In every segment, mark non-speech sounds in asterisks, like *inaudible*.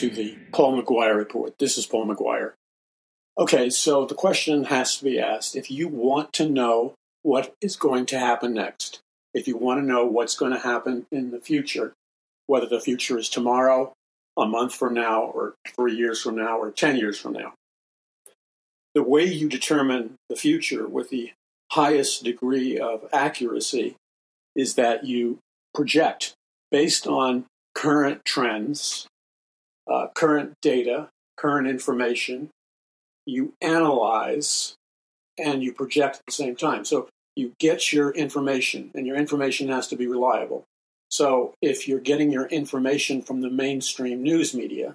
to the Paul McGuire Report. This is Paul McGuire. Okay, so the question has to be asked if you want to know what is going to happen next, if you want to know what's going to happen in the future, whether the future is tomorrow, a month from now, or three years from now, or 10 years from now, the way you determine the future with the highest degree of accuracy is that you project based on current trends, uh, current data, current information. You analyze and you project at the same time. So you get your information, and your information has to be reliable. So if you're getting your information from the mainstream news media,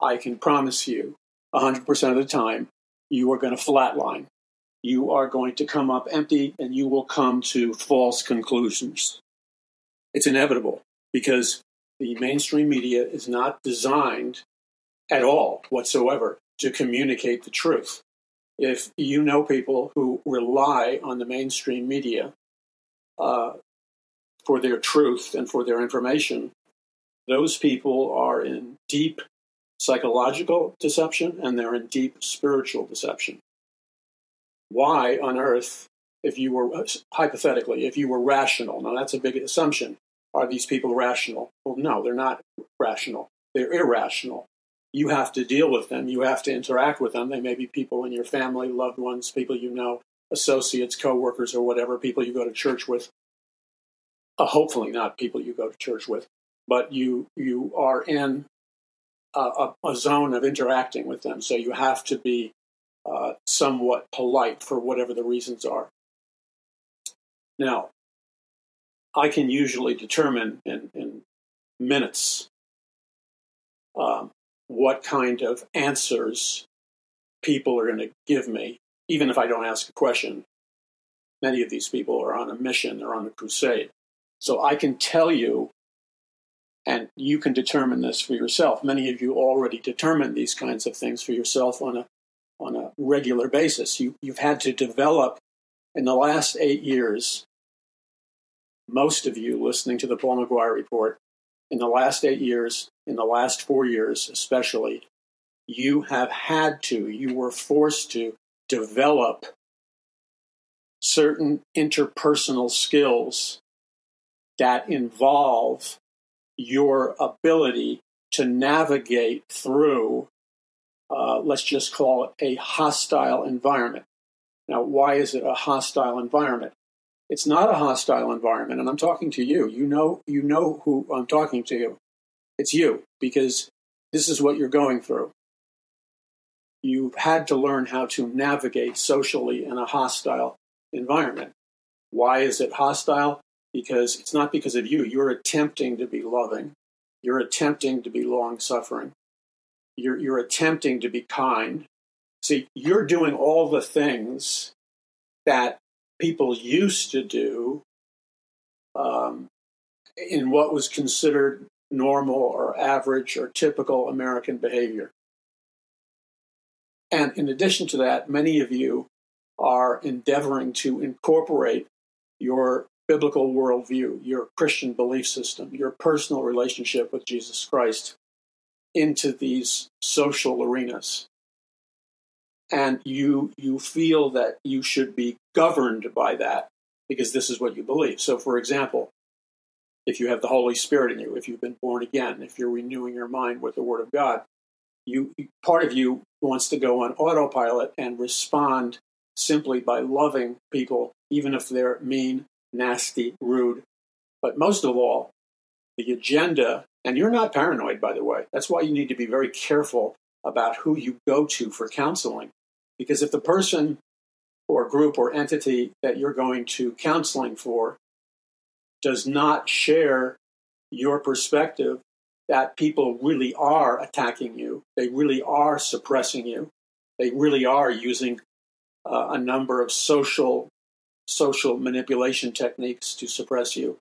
I can promise you 100% of the time you are going to flatline. You are going to come up empty and you will come to false conclusions. It's inevitable because the mainstream media is not designed at all whatsoever to communicate the truth. If you know people who rely on the mainstream media uh, for their truth and for their information, those people are in deep psychological deception and they're in deep spiritual deception. Why on earth, if you were, hypothetically, if you were rational, now that's a big assumption, are these people rational? Well, no, they're not rational. They're irrational. You have to deal with them. You have to interact with them. They may be people in your family, loved ones, people you know, associates, coworkers, or whatever, people you go to church with. Uh, hopefully, not people you go to church with, but you you are in a, a, a zone of interacting with them. So you have to be uh, somewhat polite for whatever the reasons are. Now, I can usually determine in, in minutes um, what kind of answers people are going to give me, even if I don't ask a question. Many of these people are on a mission, they're on a crusade. So I can tell you, and you can determine this for yourself. Many of you already determine these kinds of things for yourself on a, on a regular basis. You, you've had to develop in the last eight years most of you listening to the Paul McGuire report, in the last eight years, in the last four years especially, you have had to, you were forced to develop certain interpersonal skills that involve your ability to navigate through, uh, let's just call it a hostile environment. Now, why is it a hostile environment? It's not a hostile environment, and I'm talking to you. You know, you know who I'm talking to. It's you because this is what you're going through. You've had to learn how to navigate socially in a hostile environment. Why is it hostile? Because it's not because of you. You're attempting to be loving. You're attempting to be long suffering. You're, you're attempting to be kind. See, you're doing all the things that people used to do um, in what was considered normal or average or typical American behavior. And in addition to that, many of you are endeavoring to incorporate your biblical worldview, your Christian belief system, your personal relationship with Jesus Christ into these social arenas and you you feel that you should be governed by that because this is what you believe. So, for example, if you have the Holy Spirit in you, if you've been born again, if you're renewing your mind with the Word of God, you part of you wants to go on autopilot and respond simply by loving people, even if they're mean, nasty, rude. But most of all, the agenda, and you're not paranoid, by the way. That's why you need to be very careful about who you go to for counseling because if the person or group or entity that you're going to counseling for does not share your perspective that people really are attacking you, they really are suppressing you, they really are using uh, a number of social social manipulation techniques to suppress you.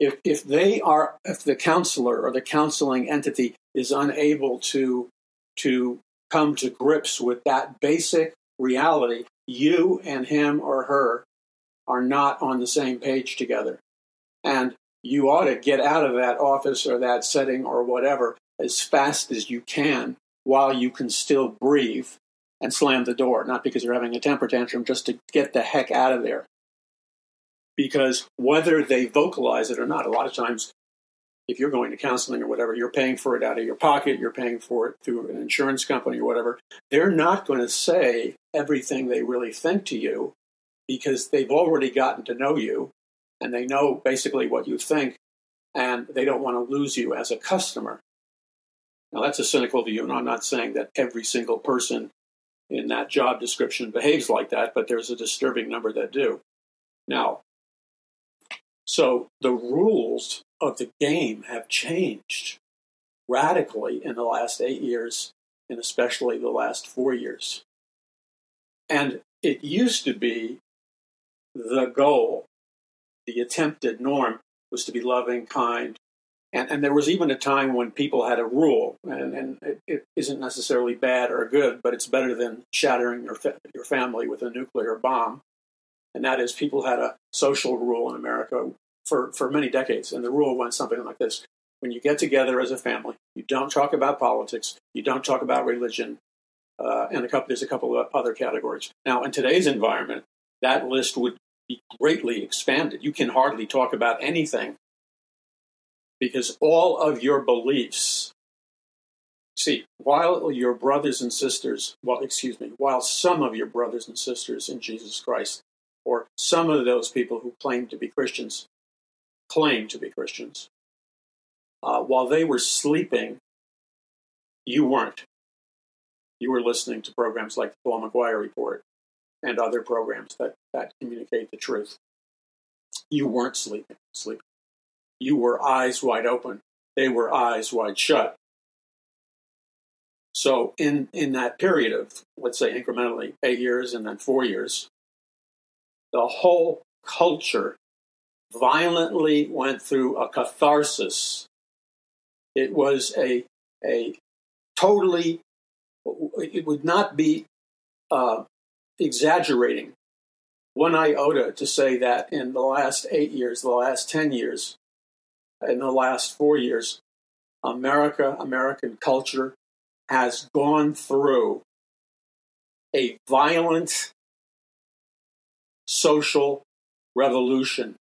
If if they are if the counselor or the counseling entity is unable to to come to grips with that basic reality, you and him or her are not on the same page together. And you ought to get out of that office or that setting or whatever as fast as you can while you can still breathe and slam the door, not because you're having a temper tantrum, just to get the heck out of there. Because whether they vocalize it or not, a lot of times, if you're going to counseling or whatever, you're paying for it out of your pocket, you're paying for it through an insurance company or whatever. They're not going to say everything they really think to you because they've already gotten to know you and they know basically what you think and they don't want to lose you as a customer. Now, that's a cynical view, and I'm not saying that every single person in that job description behaves like that, but there's a disturbing number that do. Now, so the rules of the game have changed radically in the last eight years, and especially the last four years. And it used to be the goal, the attempted norm was to be loving, kind, and, and there was even a time when people had a rule, and, and it, it isn't necessarily bad or good, but it's better than shattering your, fa- your family with a nuclear bomb. And that is, people had a social rule in America for, for many decades. And the rule went something like this When you get together as a family, you don't talk about politics, you don't talk about religion, uh, and a couple, there's a couple of other categories. Now, in today's environment, that list would be greatly expanded. You can hardly talk about anything because all of your beliefs see while your brothers and sisters well excuse me while some of your brothers and sisters in jesus christ or some of those people who claim to be christians claim to be christians uh, while they were sleeping you weren't you were listening to programs like the paul mcguire report and other programs that, that communicate the truth you weren't sleeping sleeping you were eyes wide open. They were eyes wide shut. So in, in that period of, let's say, incrementally eight years and then four years, the whole culture violently went through a catharsis. It was a, a totally, it would not be uh, exaggerating one iota to say that in the last eight years, the last 10 years, in the last four years, America, American culture has gone through a violent social revolution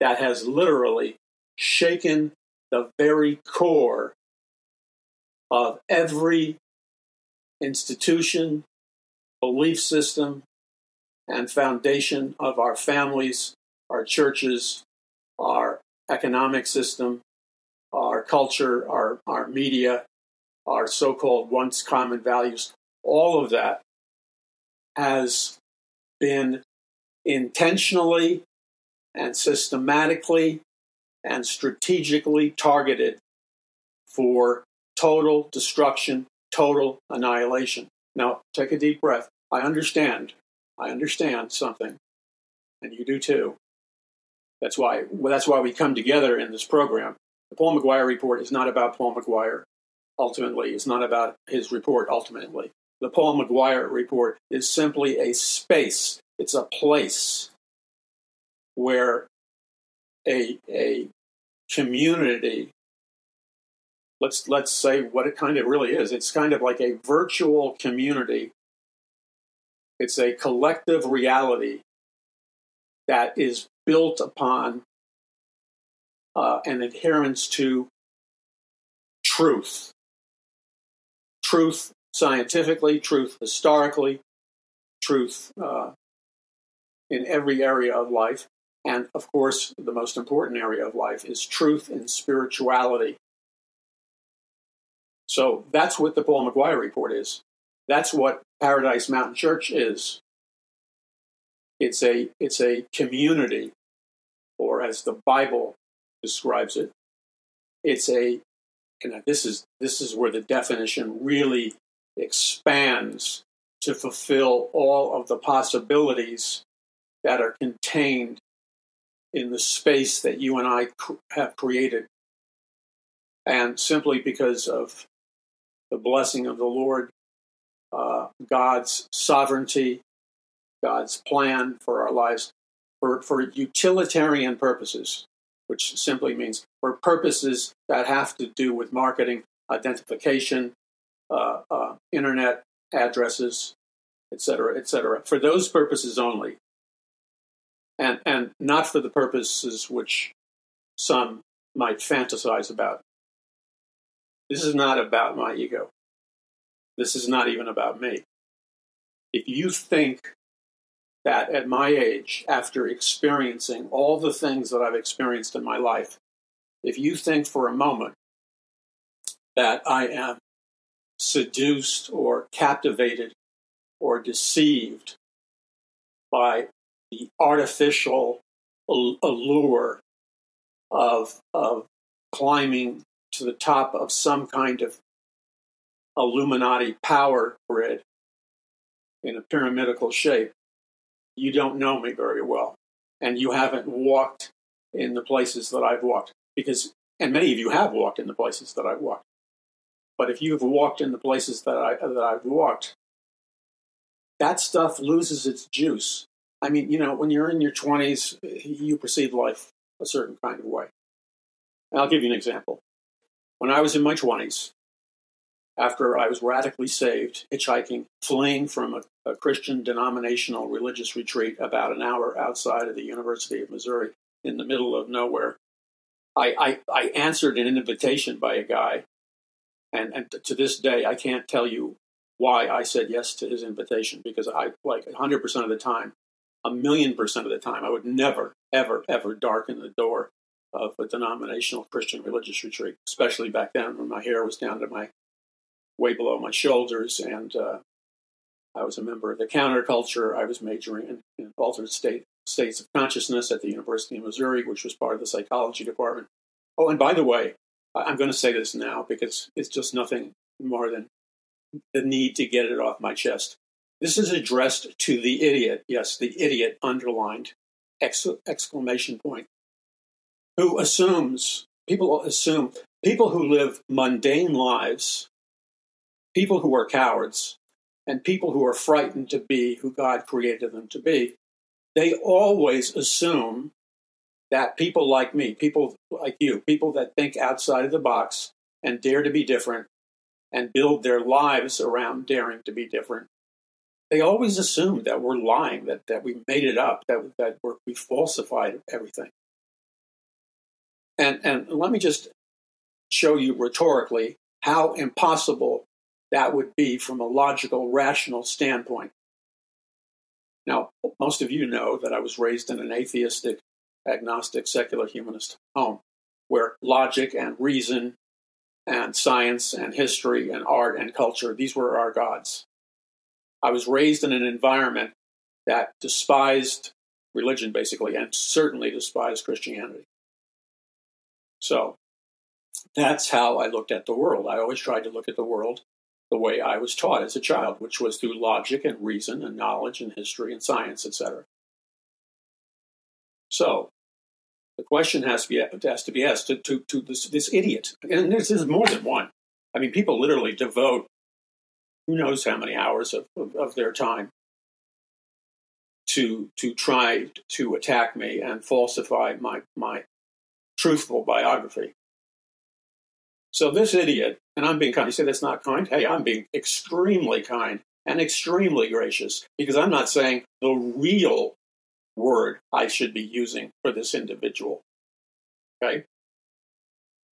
that has literally shaken the very core of every institution, belief system, and foundation of our families, our churches, our economic system, our culture, our, our media, our so called once common values, all of that has been intentionally and systematically and strategically targeted for total destruction, total annihilation. Now, take a deep breath. I understand. I understand something, and you do too. That's why well, that's why we come together in this program. The Paul McGuire report is not about Paul McGuire. Ultimately, it's not about his report. Ultimately, the Paul McGuire report is simply a space. It's a place where a a community let's let's say what it kind of really is. It's kind of like a virtual community. It's a collective reality that is built upon uh, an adherence to truth. Truth scientifically, truth historically, truth uh, in every area of life. And of course, the most important area of life is truth and spirituality. So that's what the Paul McGuire report is. That's what Paradise Mountain Church is. It's a it's a community, or as the Bible describes it, it's a and this is this is where the definition really expands to fulfill all of the possibilities that are contained in the space that you and I have created. And simply because of the blessing of the Lord, uh, God's sovereignty, God's plan for our lives for, for utilitarian purposes. which simply means for purposes that have to do with marketing, identification, uh, uh, internet addresses, etc., etc. For those purposes only, and and not for the purposes which some might fantasize about. This is not about my ego. This is not even about me. If you think that at my age, after experiencing all the things that I've experienced in my life, if you think for a moment that I am seduced or captivated or deceived by the artificial allure of, of climbing to the top of some kind of Illuminati power grid in a pyramidical shape, you don't know me very well. And you haven't walked in the places that I've walked. Because, and many of you have walked in the places that I've walked. But if you've walked in the places that, I, that I've walked, that stuff loses its juice. I mean, you know, when you're in your 20s, you perceive life a certain kind of way. I'll give you an example. When I was in my 20s, after I was radically saved, hitchhiking, fleeing from a, a, Christian denominational religious retreat about an hour outside of the University of Missouri in the middle of nowhere. I, I, I answered an invitation by a guy, and, and to this day, I can't tell you why I said yes to his invitation because I, like 100% of the time, a million percent of the time, I would never, ever, ever darken the door of a denominational Christian religious retreat, especially back then when my hair was down to my way below my shoulders, and uh, I was a member of the counterculture. I was majoring in, in altered state states of consciousness at the University of Missouri, which was part of the psychology department. Oh, and by the way, I'm going to say this now because it's just nothing more than the need to get it off my chest. This is addressed to the idiot, yes, the idiot underlined exclamation point, who assumes, people assume, people who live mundane lives people who are cowards and people who are frightened to be who God created them to be, they always assume that people like me, people like you, people that think outside of the box and dare to be different and build their lives around daring to be different, they always assume that we're lying, that, that we made it up, that, that we falsified everything. And, and let me just show you rhetorically how impossible that would be from a logical, rational standpoint. Now, most of you know that I was raised in an atheistic, agnostic, secular humanist home where logic and reason and science and history and art and culture, these were our gods. I was raised in an environment that despised religion, basically, and certainly despised Christianity. So that's how I looked at the world. I always tried to look at the world the way I was taught as a child, which was through logic and reason and knowledge and history and science, etc. So the question has to be has to be asked to, to, to this, this idiot, and this is more than one. I mean, people literally devote who knows how many hours of, of, of their time to to try to attack me and falsify my my truthful biography. So this idiot, and I'm being kind, you say that's not kind? Hey, I'm being extremely kind and extremely gracious because I'm not saying the real word I should be using for this individual. Okay?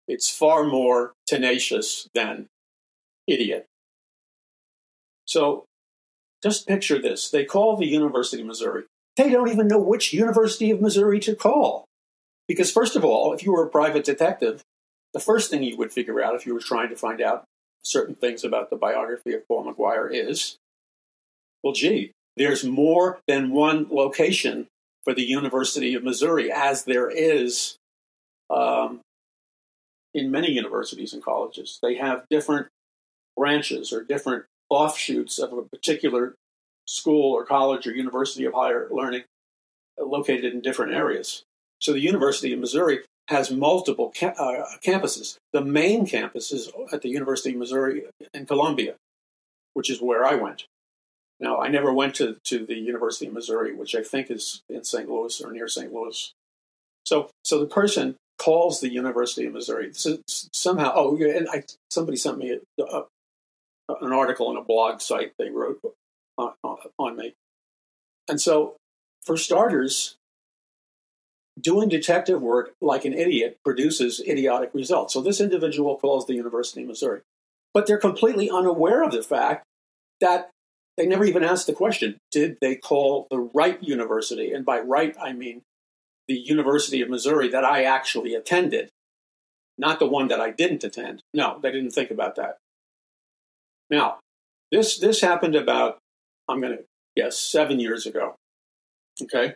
It's far more tenacious than idiot. So just picture this. They call the University of Missouri. They don't even know which University of Missouri to call. Because, first of all, if you were a private detective, the first thing you would figure out if you were trying to find out certain things about the biography of Paul McGuire is well, gee, there's more than one location for the University of Missouri, as there is um, in many universities and colleges. They have different branches or different offshoots of a particular school or college or university of higher learning located in different areas. So the University of Missouri has multiple ca- uh, campuses. The main campus is at the University of Missouri in Columbia, which is where I went. Now, I never went to, to the University of Missouri, which I think is in St. Louis or near St. Louis. So, so the person calls the University of Missouri. So somehow, oh, and I, somebody sent me a, a, an article on a blog site they wrote on, on me. And so, for starters, doing detective work like an idiot produces idiotic results. So this individual calls the University of Missouri, but they're completely unaware of the fact that they never even asked the question did they call the right university? And by right, I mean the University of Missouri that I actually attended, not the one that I didn't attend. No, they didn't think about that. Now, this, this happened about, I'm going to guess, seven years ago. Okay?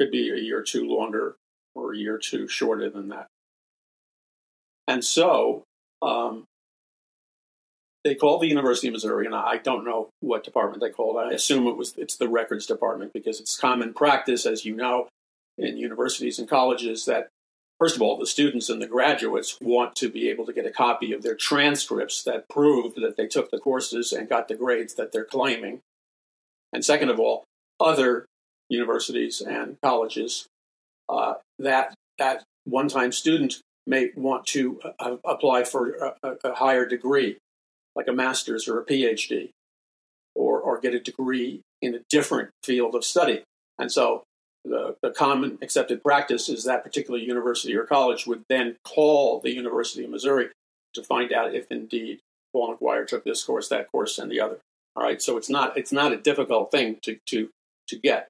Could be a year or two longer or a year or two shorter than that. And so um, they called the University of Missouri, and I don't know what department they called. I assume it was it's the records department because it's common practice, as you know, in universities and colleges that first of all the students and the graduates want to be able to get a copy of their transcripts that prove that they took the courses and got the grades that they're claiming. And second of all, other universities and colleges uh, that that one-time student may want to uh, apply for a, a, higher degree, like a master's or a PhD, or or get a degree in a different field of study. And so, the, the common accepted practice is that particular university or college would then call the University of Missouri to find out if indeed Paul McGuire took this course, that course, and the other. All right, so it's not it's not a difficult thing to to to get.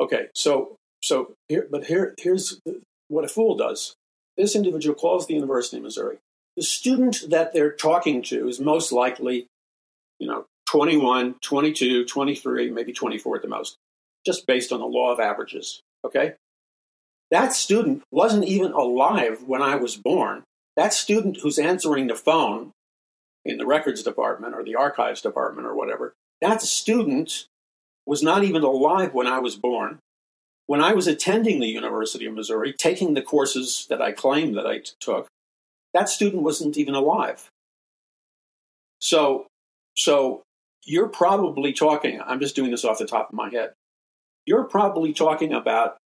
Okay, so so here, but here here's what a fool does. This individual calls the University of Missouri. The student that they're talking to is most likely, you know, 21, 22, 23, maybe 24 at the most, just based on the law of averages. Okay? That student wasn't even alive when I was born. That student who's answering the phone in the records department or the archives department or whatever, that student was not even alive when I was born. When I was attending the University of Missouri, taking the courses that I claimed that I t- took, that student wasn't even alive. So, so you're probably talking, I'm just doing this off the top of my head, you're probably talking about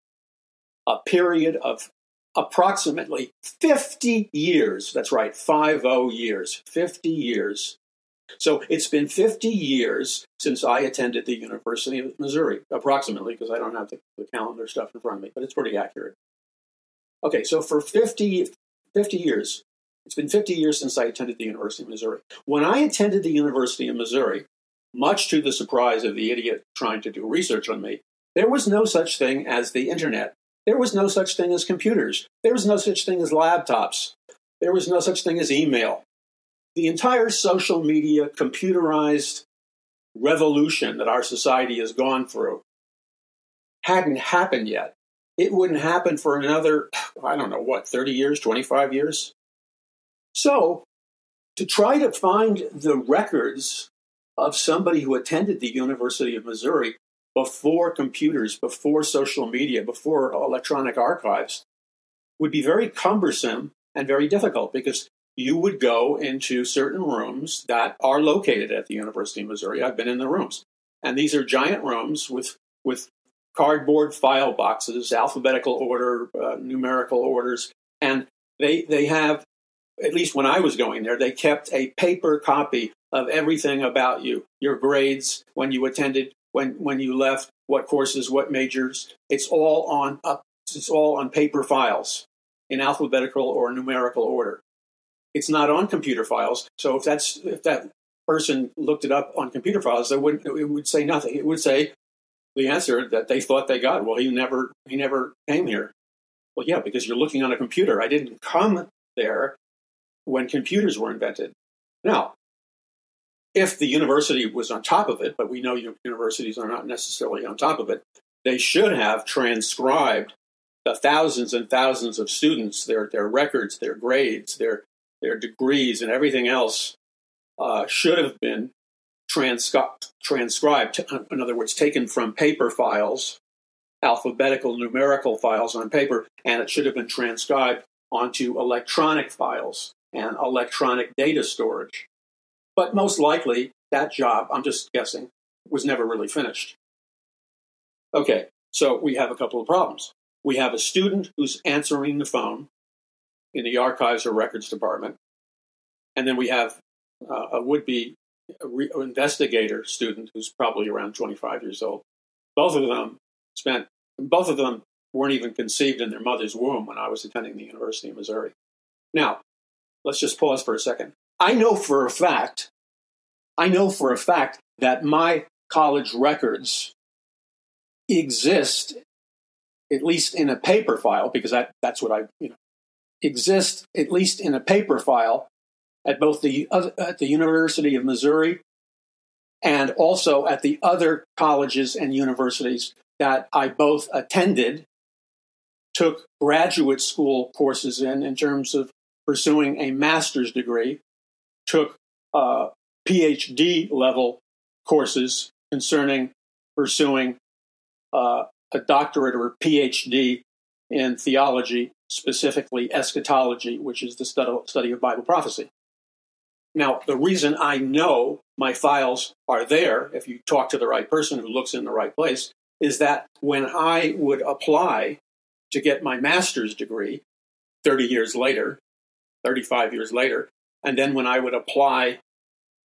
a period of approximately 50 years. That's right, 50 years, 50 years so it's been 50 years since I attended the University of Missouri, approximately, because I don't have the, the, calendar stuff in front of me, but it's pretty accurate. Okay, so for 50, 50 years, it's been 50 years since I attended the University of Missouri. When I attended the University of Missouri, much to the surprise of the idiot trying to do research on me, there was no such thing as the internet. There was no such thing as computers. There was no such thing as laptops. There was no such thing as email the entire social media computerized revolution that our society has gone through hadn't happened yet. It wouldn't happen for another, I don't know what, 30 years, 25 years? So, to try to find the records of somebody who attended the University of Missouri before computers, before social media, before electronic archives would be very cumbersome and very difficult because you would go into certain rooms that are located at the University of Missouri. I've been in the rooms. And these are giant rooms with, with cardboard file boxes, alphabetical order, uh, numerical orders. And they, they have, at least when I was going there, they kept a paper copy of everything about you your grades, when you attended, when, when you left, what courses, what majors. It's all on, uh, it's all on paper files in alphabetical or numerical order. It's not on computer files. So if that's if that person looked it up on computer files, it wouldn't. it would say nothing. It would say the answer that they thought they got. Well, he never he never came here. Well, yeah, because you're looking on a computer. I didn't come there when computers were invented. Now, if the university was on top of it, but we know universities are not necessarily on top of it, they should have transcribed the thousands and thousands of students, their their records, their grades, their their degrees, and everything else uh, should have been transcribed, transcribed, in other words, taken from paper files, alphabetical numerical files on paper, and it should have been transcribed onto electronic files and electronic data storage. But most likely, that job, I'm just guessing, was never really finished. Okay, so we have a couple of problems. we have a student who's answering the phone in the archives or records department, and then we have uh, a would-be re- investigator student who's probably around 25 years old. Both of them spent. Both of them weren't even conceived in their mother's womb when I was attending the University of Missouri. Now, let's just pause for a second. I know for a fact, I know for a fact that my college records exist, at least in a paper file, because that, that's what I, you know, exist at least in a paper file at both the at the University of Missouri and also at the other colleges and universities that I both attended, took graduate school courses in in terms of pursuing a master's degree, took uh, PhD level courses concerning pursuing uh, a doctorate or a PhD in theology, specifically eschatology, which is the study of Bible prophecy. Now, the reason I know my files are there, if you talk to the right person who looks in the right place, is that when I would apply to get my master's degree 30 years later, 35 years later, and then when I would apply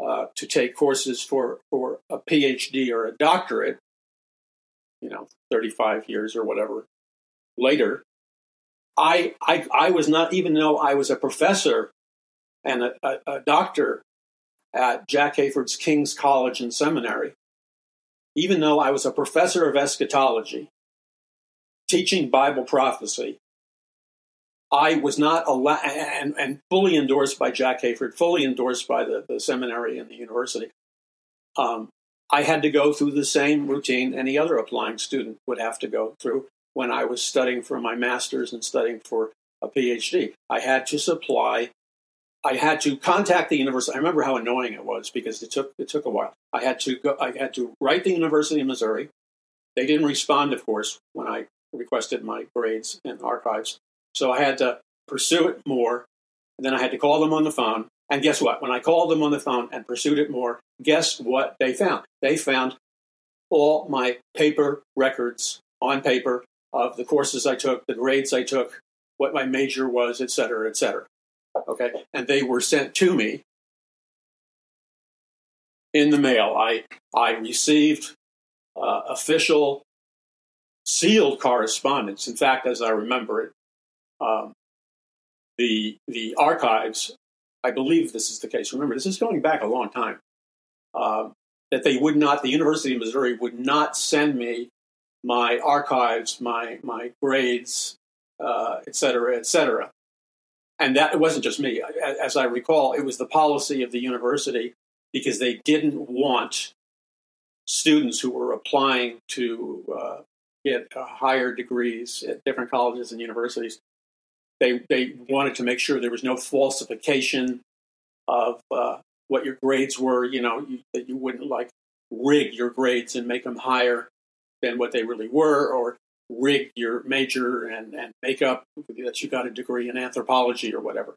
uh, to take courses for, for a PhD or a doctorate, you know, 35 years or whatever later, I, I, I was not, even though I was a professor and a, a, a doctor at Jack Hayford's King's College and Seminary, even though I was a professor of eschatology, teaching Bible prophecy, I was not allowed, and, and, fully endorsed by Jack Hayford, fully endorsed by the, the seminary and the university. Um, I had to go through the same routine any other applying student would have to go through when I was studying for my master's and studying for a PhD. I had to supply I had to contact the university. I remember how annoying it was because it took it took a while. I had to go. I had to write the University of Missouri. They didn't respond, of course, when I requested my grades and archives. So I had to pursue it more. And then I had to call them on the phone. And guess what? When I called them on the phone and pursued it more, guess what they found? They found all my paper records on paper of the courses I took, the grades I took, what my major was, et cetera, et cetera. Okay. And they were sent to me in the mail. I, I received uh, official sealed correspondence. In fact, as I remember it, um, the, the archives, I believe this is the case. Remember, this is going back a long time. Uh, that they would not, the University of Missouri would not send me my archives, my my grades, uh, et cetera, et cetera, and that it wasn't just me. As I recall, it was the policy of the university because they didn't want students who were applying to uh, get uh, higher degrees at different colleges and universities. They they wanted to make sure there was no falsification of uh, what your grades were. You know you, that you wouldn't like rig your grades and make them higher than what they really were, or rig your major and, and make up that you got a degree in anthropology or whatever.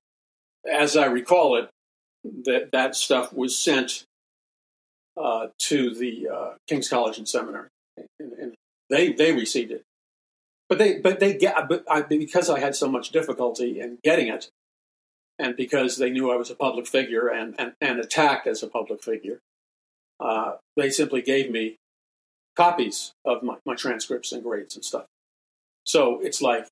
As I recall it, that that stuff was sent uh, to the uh, King's College and Seminary, and, and, they they received it. But they but they get but I, because I had so much difficulty in getting it, and because they knew I was a public figure and and, and attacked as a public figure, uh, they simply gave me copies of my, my transcripts and grades and stuff. So it's like,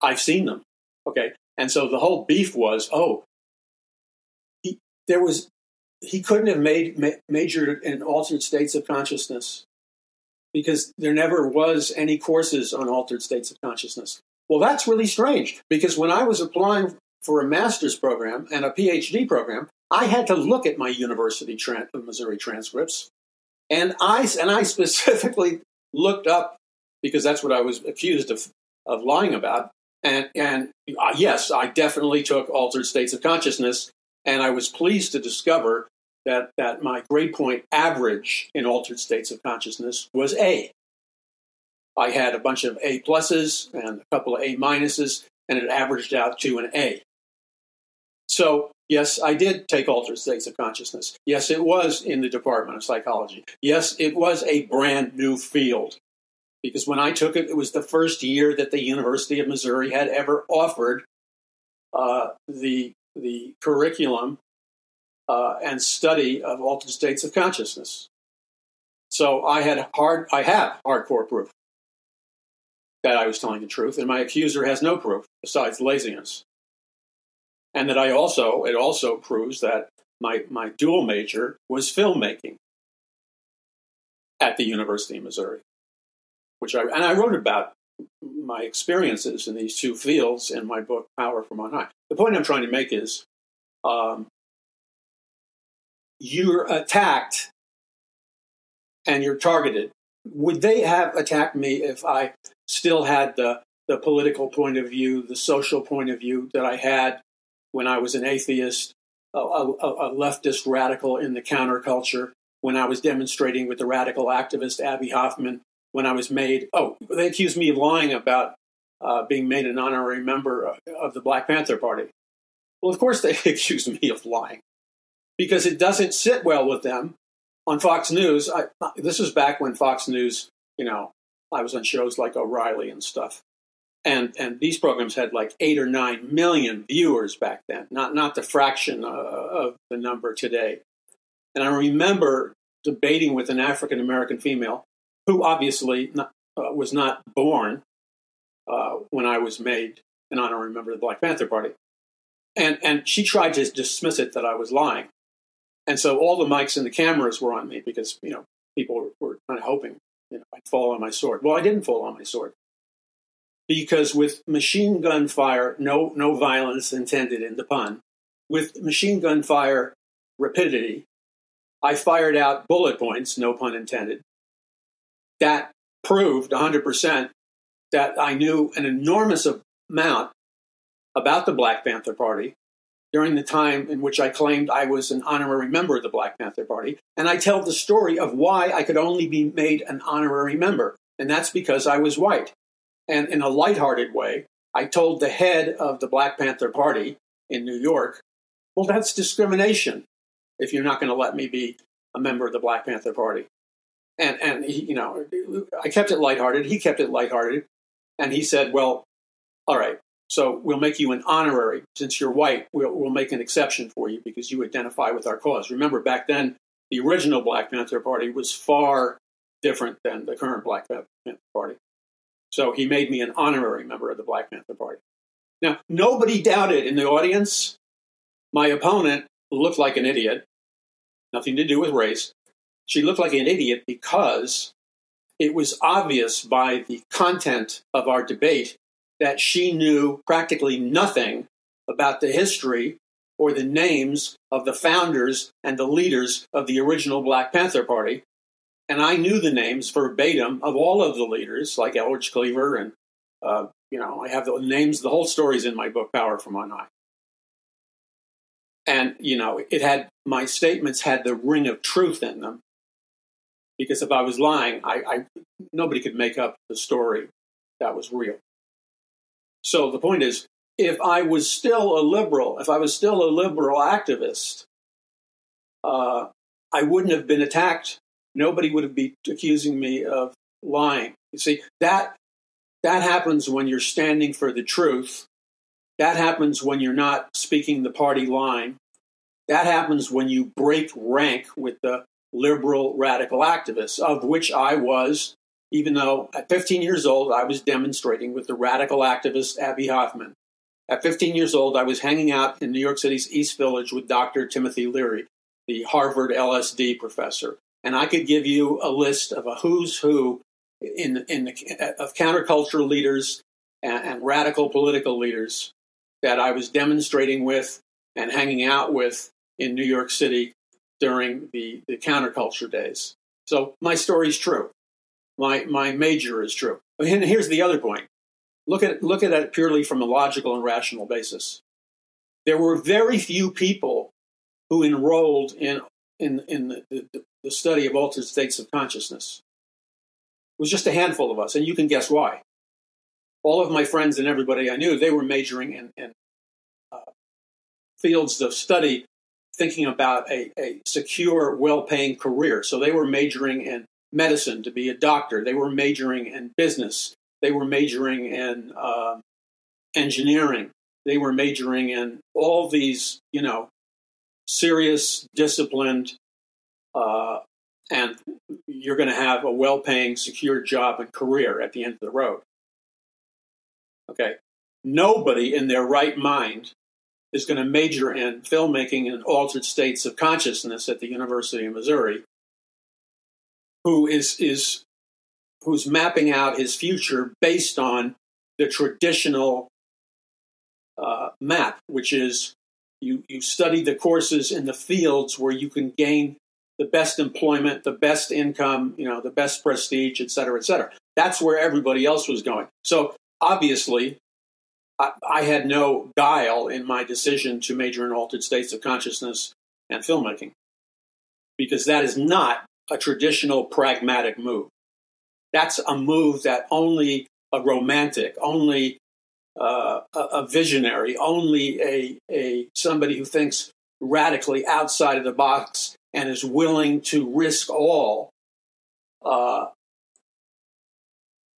I've seen them. Okay. And so the whole beef was, oh, he, there was, he couldn't have made, ma- majored in altered states of consciousness because there never was any courses on altered states of consciousness. Well, that's really strange because when I was applying for a master's program and a PhD program, I had to look at my University of Missouri transcripts and I and I *laughs* specifically looked up because that's what I was accused of of lying about. And and uh, yes, I definitely took altered states of consciousness, and I was pleased to discover that that my grade point average in altered states of consciousness was A. I had a bunch of A pluses and a couple of A minuses, and it averaged out to an A. So Yes, I did take altered states of consciousness. Yes, it was in the Department of Psychology. Yes, it was a brand new field. because when I took it, it was the first year that the University of Missouri had ever offered uh, the the curriculum uh, and study of altered states of consciousness. So I had hard, I have hardcore proof that I was telling the truth, and my accuser has no proof besides laziness. And that I also, it also proves that my, my dual major was filmmaking at the University of Missouri, which I, and I wrote about my experiences in these two fields in my book, Power from On High. The point I'm trying to make is um, you're attacked and you're targeted. Would they have attacked me if I still had the, the political point of view, the social point of view that I had when I was an atheist, a, a, a leftist radical in the counterculture, when I was demonstrating with the radical activist Abbie Hoffman, when I was made, oh, they accused me of lying about uh, being made an honorary member of the Black Panther Party. Well, of course, they *laughs* accused me of lying because it doesn't sit well with them on Fox News. I, this was back when Fox News, you know, I was on shows like O'Reilly and stuff and and these programs had like eight or nine million viewers back then, not not the fraction uh, of the number today. And I remember debating with an African American female who obviously not, uh, was not born uh, when I was made an honorary member of the Black Panther Party, and and she tried to dismiss it that I was lying, and so all the mics and the cameras were on me because you know people were, kind of hoping you know I'd fall on my sword. Well, I didn't fall on my sword because with machine gun fire, no, no violence intended in the pun, with machine gun fire rapidity, I fired out bullet points, no pun intended. That proved 100% that I knew an enormous amount about the Black Panther Party during the time in which I claimed I was an honorary member of the Black Panther Party. And I tell the story of why I could only be made an honorary member. And that's because I was white. And in a lighthearted way, I told the head of the Black Panther Party in New York, well, that's discrimination if you're not going to let me be a member of the Black Panther Party. And, and he, you know, I kept it lighthearted. He kept it lighthearted. And he said, well, all right, so we'll make you an honorary. Since you're white, we'll, we'll make an exception for you because you identify with our cause. Remember, back then, the original Black Panther Party was far different than the current Black Panther Party. So he made me an honorary member of the Black Panther Party. Now, nobody doubted in the audience. My opponent looked like an idiot, nothing to do with race. She looked like an idiot because it was obvious by the content of our debate that she knew practically nothing about the history or the names of the founders and the leaders of the original Black Panther Party, and I knew the names verbatim of all of the leaders, like Eldridge Cleaver, and uh, you know, I have the names. The whole story's in my book, Power from On High. And you know, it had my statements had the ring of truth in them, because if I was lying, I, I nobody could make up the story that was real. So the point is, if I was still a liberal, if I was still a liberal activist, uh, I wouldn't have been attacked nobody would have been accusing me of lying. You see, that that happens when you're standing for the truth. That happens when you're not speaking the party line. That happens when you break rank with the liberal radical activists, of which I was, even though at 15 years old I was demonstrating with the radical activist Abbie Hoffman. At 15 years old, I was hanging out in New York City's East Village with Dr. Timothy Leary, the Harvard LSD professor and I could give you a list of a who's who in in the, of counterculture leaders and, and radical political leaders that I was demonstrating with and hanging out with in New York City during the, the counterculture days. So my story is true. My my major is true. And here's the other point. Look at look at it purely from a logical and rational basis. There were very few people who enrolled in in in the, the, the study of altered states of consciousness. It was just a handful of us, and you can guess why. All of my friends and everybody I knew, they were majoring in, in uh, fields of study thinking about a, a secure, well paying career. So they were majoring in medicine, to be a doctor. They were majoring in business. They were majoring in uh, engineering. They were majoring in all these, you know, serious, disciplined, uh, and you're going to have a well paying, secure job and career at the end of the road. Okay. Nobody in their right mind is going to major in filmmaking and altered states of consciousness at the University of Missouri who is is who's mapping out his future based on the traditional uh, map, which is you you study the courses in the fields where you can gain the best employment, the best income, you know, the best prestige, et cetera, et cetera. That's where everybody else was going. So obviously, I, I had no guile in my decision to major in altered states of consciousness and filmmaking because that is not a traditional pragmatic move. That's a move that only a romantic, only uh, a visionary, only a, a somebody who thinks radically outside of the box and is willing to risk all. Uh,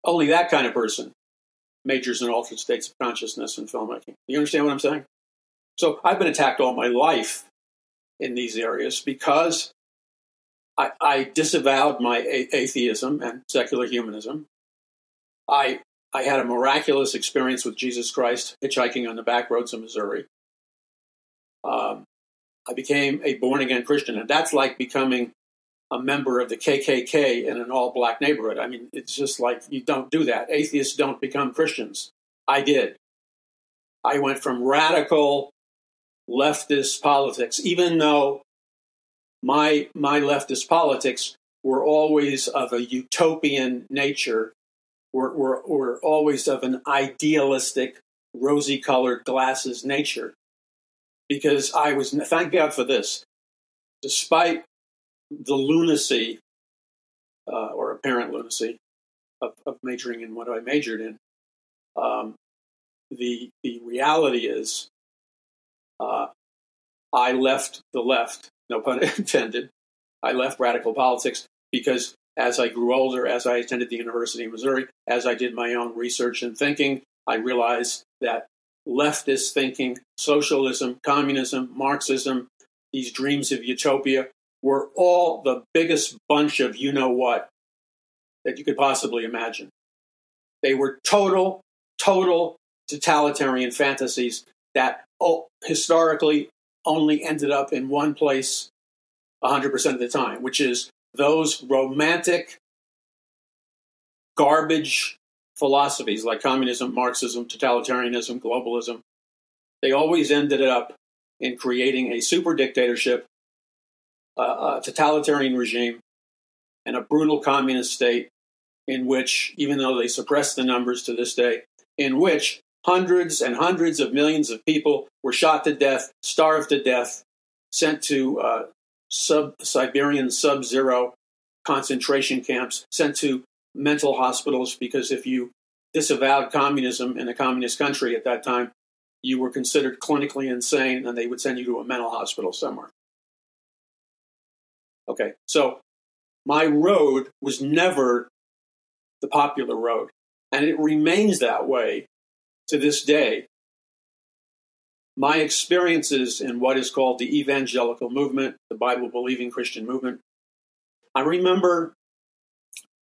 only that kind of person majors in altered states of consciousness and filmmaking. You understand what I'm saying? So I've been attacked all my life in these areas because I, I disavowed my a- atheism and secular humanism. I I had a miraculous experience with Jesus Christ hitchhiking on the back roads of Missouri. Um, I became a born again Christian, and that's like becoming a member of the KKK in an all black neighborhood. I mean, it's just like you don't do that. Atheists don't become Christians. I did. I went from radical leftist politics, even though my my leftist politics were always of a utopian nature, were, were, were always of an idealistic, rosy colored glasses nature. Because I was, thank God for this, despite the lunacy uh, or apparent lunacy of, of, majoring in what I majored in, um, the, the reality is uh, I left the left no pun *laughs* intended. I left radical politics because as I grew older, as I attended the University of Missouri, as I did my own research and thinking, I realized that leftist thinking, socialism, communism, Marxism, these dreams of utopia were all the biggest bunch of you know what that you could possibly imagine. They were total, total totalitarian fantasies that oh, historically only ended up in one place 100% of the time, which is those romantic garbage philosophies like communism, Marxism, totalitarianism, globalism. They always ended up in creating a super dictatorship, a, totalitarian regime, and a brutal communist state in which, even though they suppress the numbers to this day, in which hundreds and hundreds of millions of people were shot to death, starved to death, sent to uh, sub Siberian sub zero concentration camps, sent to mental hospitals because if you disavowed communism in a communist country at that time, you were considered clinically insane and they would send you to a mental hospital somewhere. Okay, so my road was never the popular road, and it remains that way to this day, my experiences in what is called the evangelical movement, the Bible believing Christian movement, I remember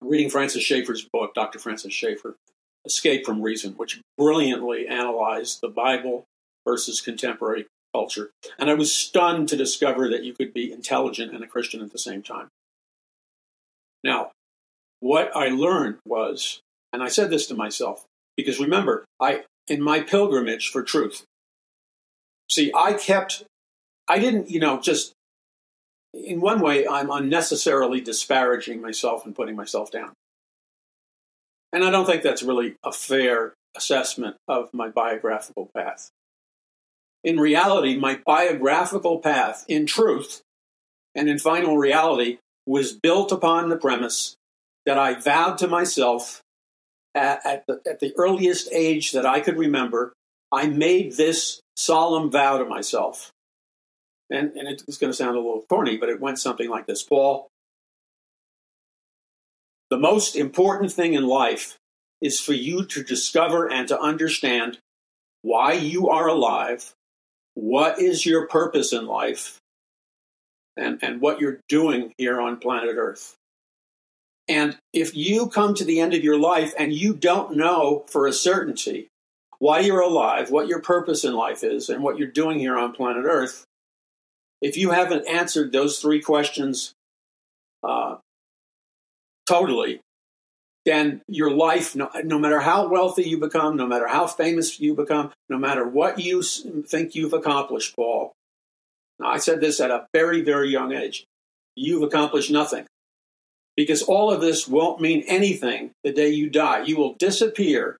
reading Francis Schaeffer's book, Dr. Francis Schaeffer, Escape from Reason, which brilliantly analyzed the Bible versus contemporary culture. And I was stunned to discover that you could be intelligent and a Christian at the same time. Now, what I learned was, and I said this to myself, because remember, I in my pilgrimage for truth. See, I kept, I didn't, you know, just in one way, I'm unnecessarily disparaging myself and putting myself down. And I don't think that's really a fair assessment of my biographical path. In reality, my biographical path, in truth and in final reality, was built upon the premise that I vowed to myself at, at, the, at the earliest age that I could remember, I made this solemn vow to myself. And, and it's going to sound a little corny, but it went something like this Paul, The most important thing in life is for you to discover and to understand why you are alive, what is your purpose in life, and, and what you're doing here on planet Earth. And if you come to the end of your life and you don't know for a certainty why you're alive, what your purpose in life is, and what you're doing here on planet Earth, if you haven't answered those three questions uh, totally, then your life, no, no, matter how wealthy you become, no matter how famous you become, no matter what you think you've accomplished, Paul, now, I said this at a very, very young age, you've accomplished nothing. Because all of this won't mean anything the day you die. You will disappear.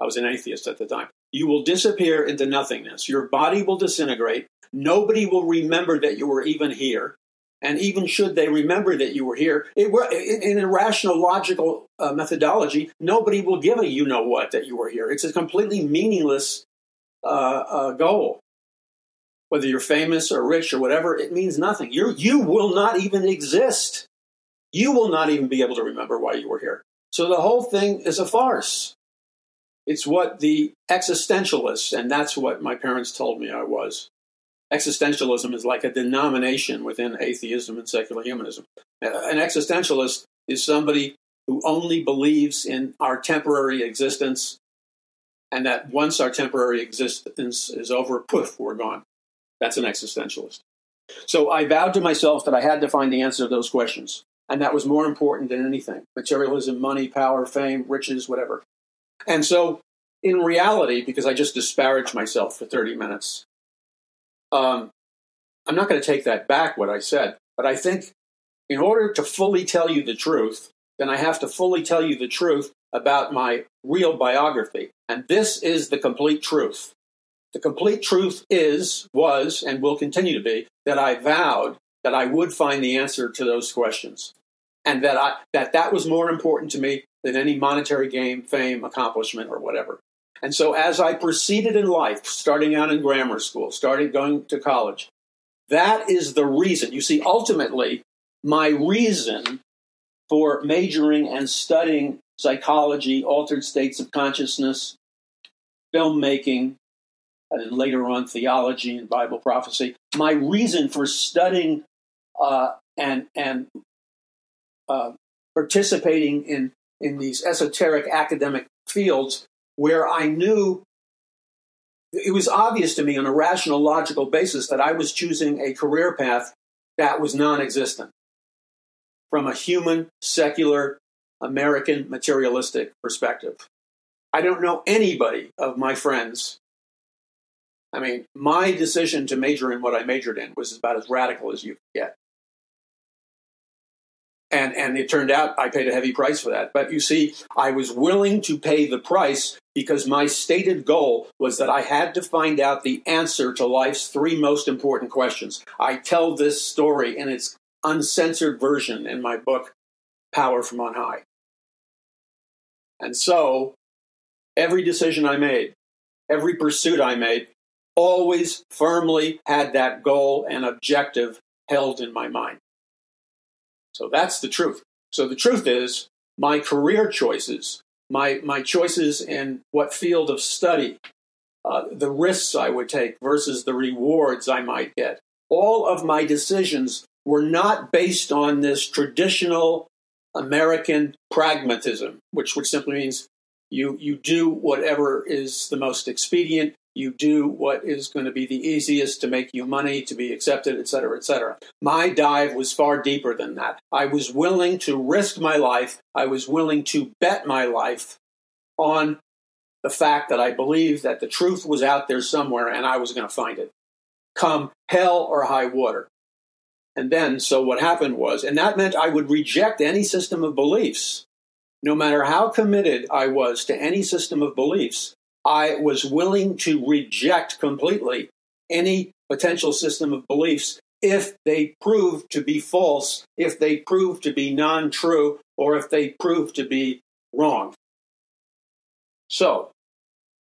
I was an atheist at the time. You will disappear into nothingness. Your body will disintegrate. Nobody will remember that you were even here. And even should they remember that you were here, it, in a rational, logical uh, methodology, nobody will give a you know what that you were here. It's a completely meaningless uh, uh, goal. Whether you're famous or rich or whatever, it means nothing. you you will not even exist. You will not even be able to remember why you were here. So the whole thing is a farce. It's what the existentialists, and that's what my parents told me I was, existentialism is like a denomination within atheism and secular humanism. An existentialist is somebody who only believes in our temporary existence and that once our temporary existence is over, poof, we're gone. That's an existentialist. So I vowed to myself that I had to find the answer to those questions. And that was more important than anything materialism, money, power, fame, riches, whatever. And so, in reality, because I just disparaged myself for 30 minutes, um, I'm not going to take that back, what I said, but I think in order to fully tell you the truth, then I have to fully tell you the truth about my real biography. And this is the complete truth. The complete truth is, was, and will continue to be that I vowed that I would find the answer to those questions. And that I, that that was more important to me than any monetary gain, fame, accomplishment, or whatever. And so as I proceeded in life, starting out in grammar school, starting going to college, that is the reason. You see, ultimately, my reason for majoring and studying psychology, altered states of consciousness, filmmaking, and then later on theology and Bible prophecy, my reason for studying uh, and and uh, participating in in these esoteric academic fields where I knew it was obvious to me on a rational, logical basis that I was choosing a career path that was non existent from a human, secular, American, materialistic perspective. I don't know anybody of my friends. I mean, my decision to major in what I majored in was about as radical as you could get and and it turned out I paid a heavy price for that. But you see, I was willing to pay the price because my stated goal was that I had to find out the answer to life's three most important questions. I tell this story in its uncensored version in my book, Power from On High. And so, every decision I made, every pursuit I made, always firmly had that goal and objective held in my mind. So that's the truth. So the truth is, my career choices, my, my choices in what field of study, uh, the risks I would take versus the rewards I might get, all of my decisions were not based on this traditional American pragmatism, which, which simply means you, you do whatever is the most expedient, you do what is going to be the easiest to make you money, to be accepted, et cetera, et cetera. My dive was far deeper than that. I was willing to risk my life. I was willing to bet my life on the fact that I believed that the truth was out there somewhere and I was going to find it, come hell or high water. And then, so what happened was, and that meant I would reject any system of beliefs. No matter how committed I was to any system of beliefs, I was willing to reject completely any potential system of beliefs if they proved to be false, if they proved to be non true, or if they proved to be wrong. So,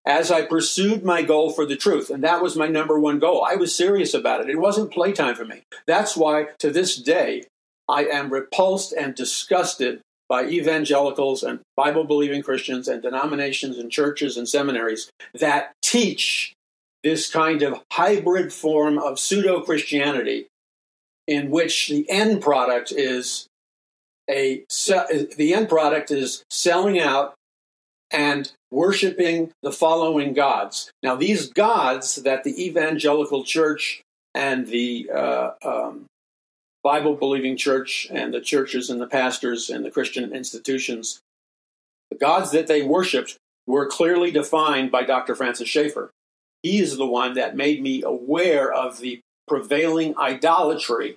as I pursued my goal for the truth, and that was my number one goal, I was serious about it. It wasn't playtime for me. That's why, to this day, I am repulsed and disgusted by evangelicals and Bible believing Christians and denominations and churches and seminaries that teach this kind of hybrid form of pseudo Christianity in which the end product is a the end product is selling out and worshiping the following gods. Now, these gods that the evangelical church and the uh, um, Bible believing church and the churches and the pastors and the Christian institutions, the gods that they worshiped were clearly defined by Dr. Francis Schaeffer. He is the one that made me aware of the prevailing idolatry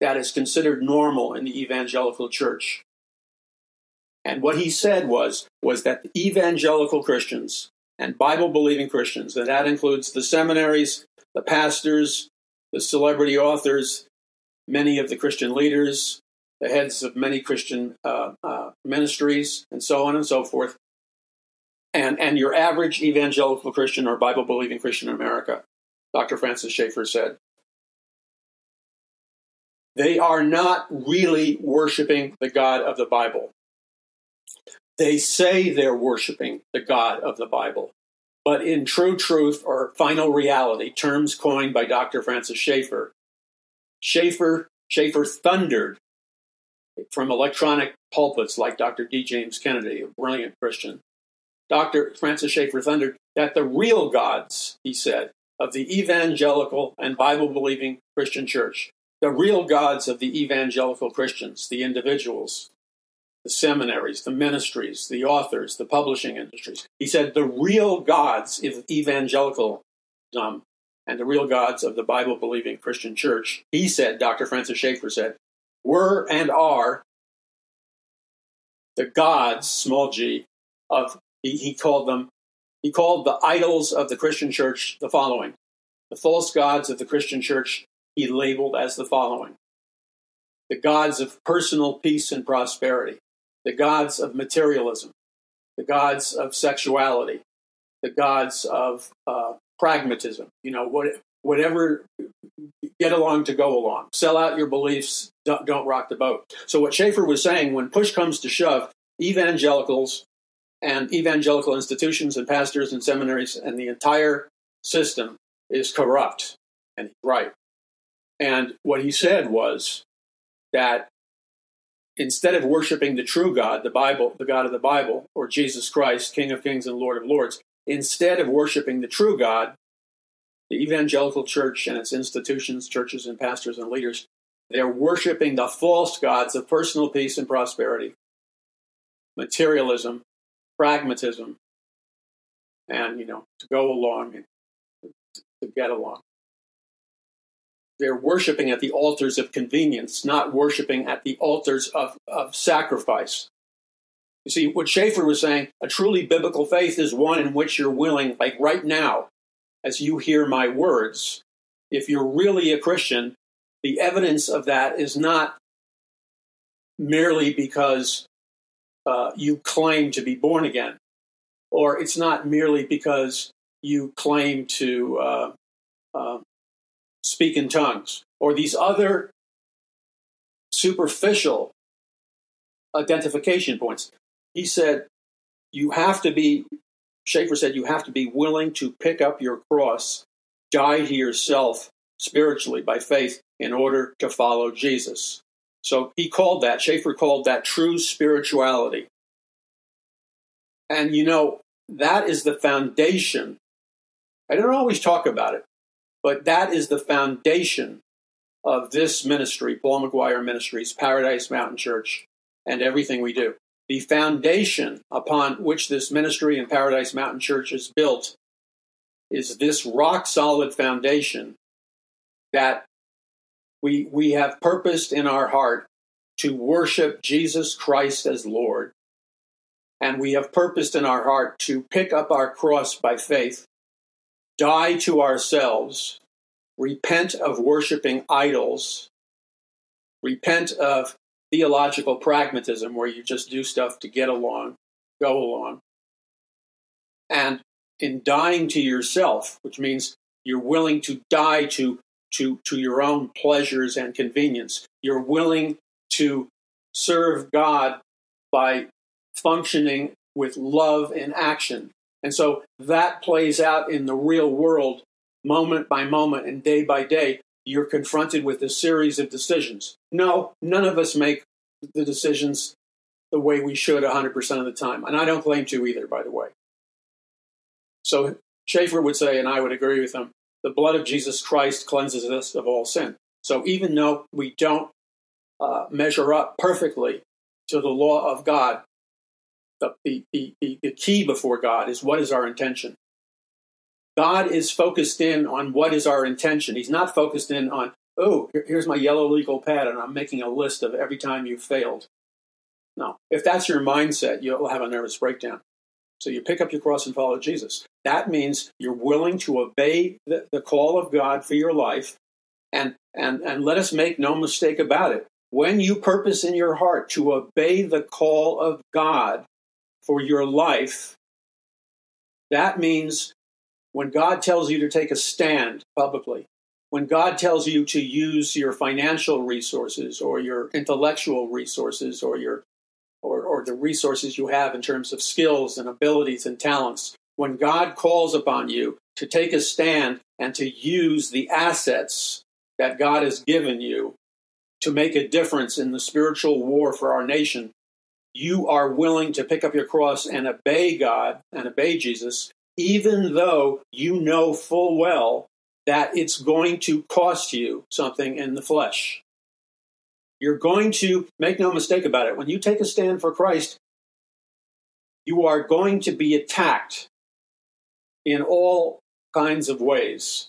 that is considered normal in the evangelical church. And what he said was, was that the evangelical Christians and Bible believing Christians, and that includes the seminaries, the pastors, the celebrity authors, many of the Christian leaders, the heads of many Christian uh, uh, ministries, and so on and so forth, and, and your average evangelical Christian or Bible believing Christian in America, Dr. Francis Schaeffer said, they are not really worshiping the God of the Bible. They say they're worshiping the God of the Bible. But in true truth or final reality, terms coined by Dr. Francis Schaeffer, Schaeffer, Schaeffer thundered from electronic pulpits like Dr. D. James Kennedy, a brilliant Christian. Dr. Francis Schaeffer thundered that the real gods, he said, of the evangelical and Bible believing Christian church the real gods of the evangelical Christians, the individuals, the seminaries, the ministries, the authors, the publishing industries. He said the real gods of evangelicalism um, and the real gods of the Bible believing Christian church, he said, Dr. Francis Schaeffer said, were and are the gods, small g, of, he, he called them, he called the idols of the Christian church the following. The false gods of the Christian church he labeled as the following. The gods of personal peace and prosperity, the gods of materialism, the gods of sexuality, the gods of uh, pragmatism. You know, what, whatever, get along to go along. Sell out your beliefs, don't, don't rock the boat. So, what Schaeffer was saying, when push comes to shove, evangelicals and evangelical institutions and pastors and seminaries and the entire system is corrupt. And right. And what he said was that instead of worshiping the true God, the Bible, the God of the Bible, or Jesus Christ, King of Kings and Lord of Lords, instead of worshiping the true God, the evangelical church and its institutions, churches and pastors and leaders, they're worshiping the false gods of personal peace and prosperity, materialism, pragmatism, and, you know, to go along and to get along they're worshiping at the altars of convenience, not worshiping at the altars of, of sacrifice. You see, what Schaeffer was saying, a truly biblical faith is one in which you're willing, like right now, as you hear my words, if you're really a Christian, the evidence of that is not merely because uh, you claim to be born again, or it's not merely because you claim to uh, uh, speak in tongues, or these other superficial identification points. He said, you have to be, Schaeffer said, you have to be willing to pick up your cross, die to yourself spiritually by faith in order to follow Jesus. So he called that, Schaeffer called that true spirituality. And you know, that is the foundation. I don't always talk about it, but that is the foundation of this ministry, Paul McGuire Ministries, Paradise Mountain Church, and everything we do. The foundation upon which this ministry in Paradise Mountain Church is built is this rock solid foundation that we, we have purposed in our heart to worship Jesus Christ as Lord. And we have purposed in our heart to pick up our cross by faith die to ourselves, repent of worshiping idols, repent of theological pragmatism where you just do stuff to get along, go along. And in dying to yourself, which means you're willing to die to, to, to your own pleasures and convenience, you're willing to serve God by functioning with love and action. And so that plays out in the real world moment by moment and day by day. You're confronted with a series of decisions. No, none of us make the decisions the way we should 100% of the time. And I don't claim to either, by the way. So Schaeffer would say, and I would agree with him, the blood of Jesus Christ cleanses us of all sin. So even though we don't uh, measure up perfectly to the law of God, the, the, the, the key before God is what is our intention. God is focused in on what is our intention. He's not focused in on, oh, here's my yellow legal pad and I'm making a list of every time you failed. No. If that's your mindset, you'll have a nervous breakdown. So you pick up your cross and follow Jesus. That means you're willing to obey the, the call of God for your life. And, and, and let us make no mistake about it. When you purpose in your heart to obey the call of God for your life, that means when God tells you to take a stand publicly, when God tells you to use your financial resources or your intellectual resources or your or, or the resources you have in terms of skills and abilities and talents, when God calls upon you to take a stand and to use the assets that God has given you to make a difference in the spiritual war for our nation, you are willing to pick up your cross and obey God and obey Jesus, even though you know full well that it's going to cost you something in the flesh. You're going to make no mistake about it. When you take a stand for Christ, you are going to be attacked in all kinds of ways.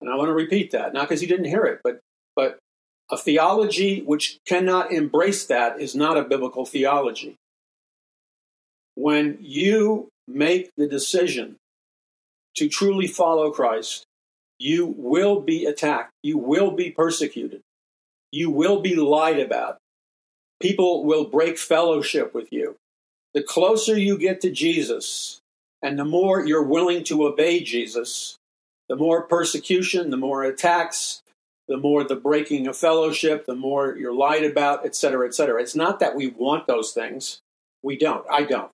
And I want to repeat that, not because you didn't hear it, but but a theology which cannot embrace that is not a biblical theology. When you make the decision to truly follow Christ, you will be attacked. You will be persecuted. You will be lied about. People will break fellowship with you. The closer you get to Jesus and the more you're willing to obey Jesus, the more persecution, the more attacks, the more the breaking of fellowship, the more you're lied about, etc., etc. It's not that we want those things. We don't. I don't.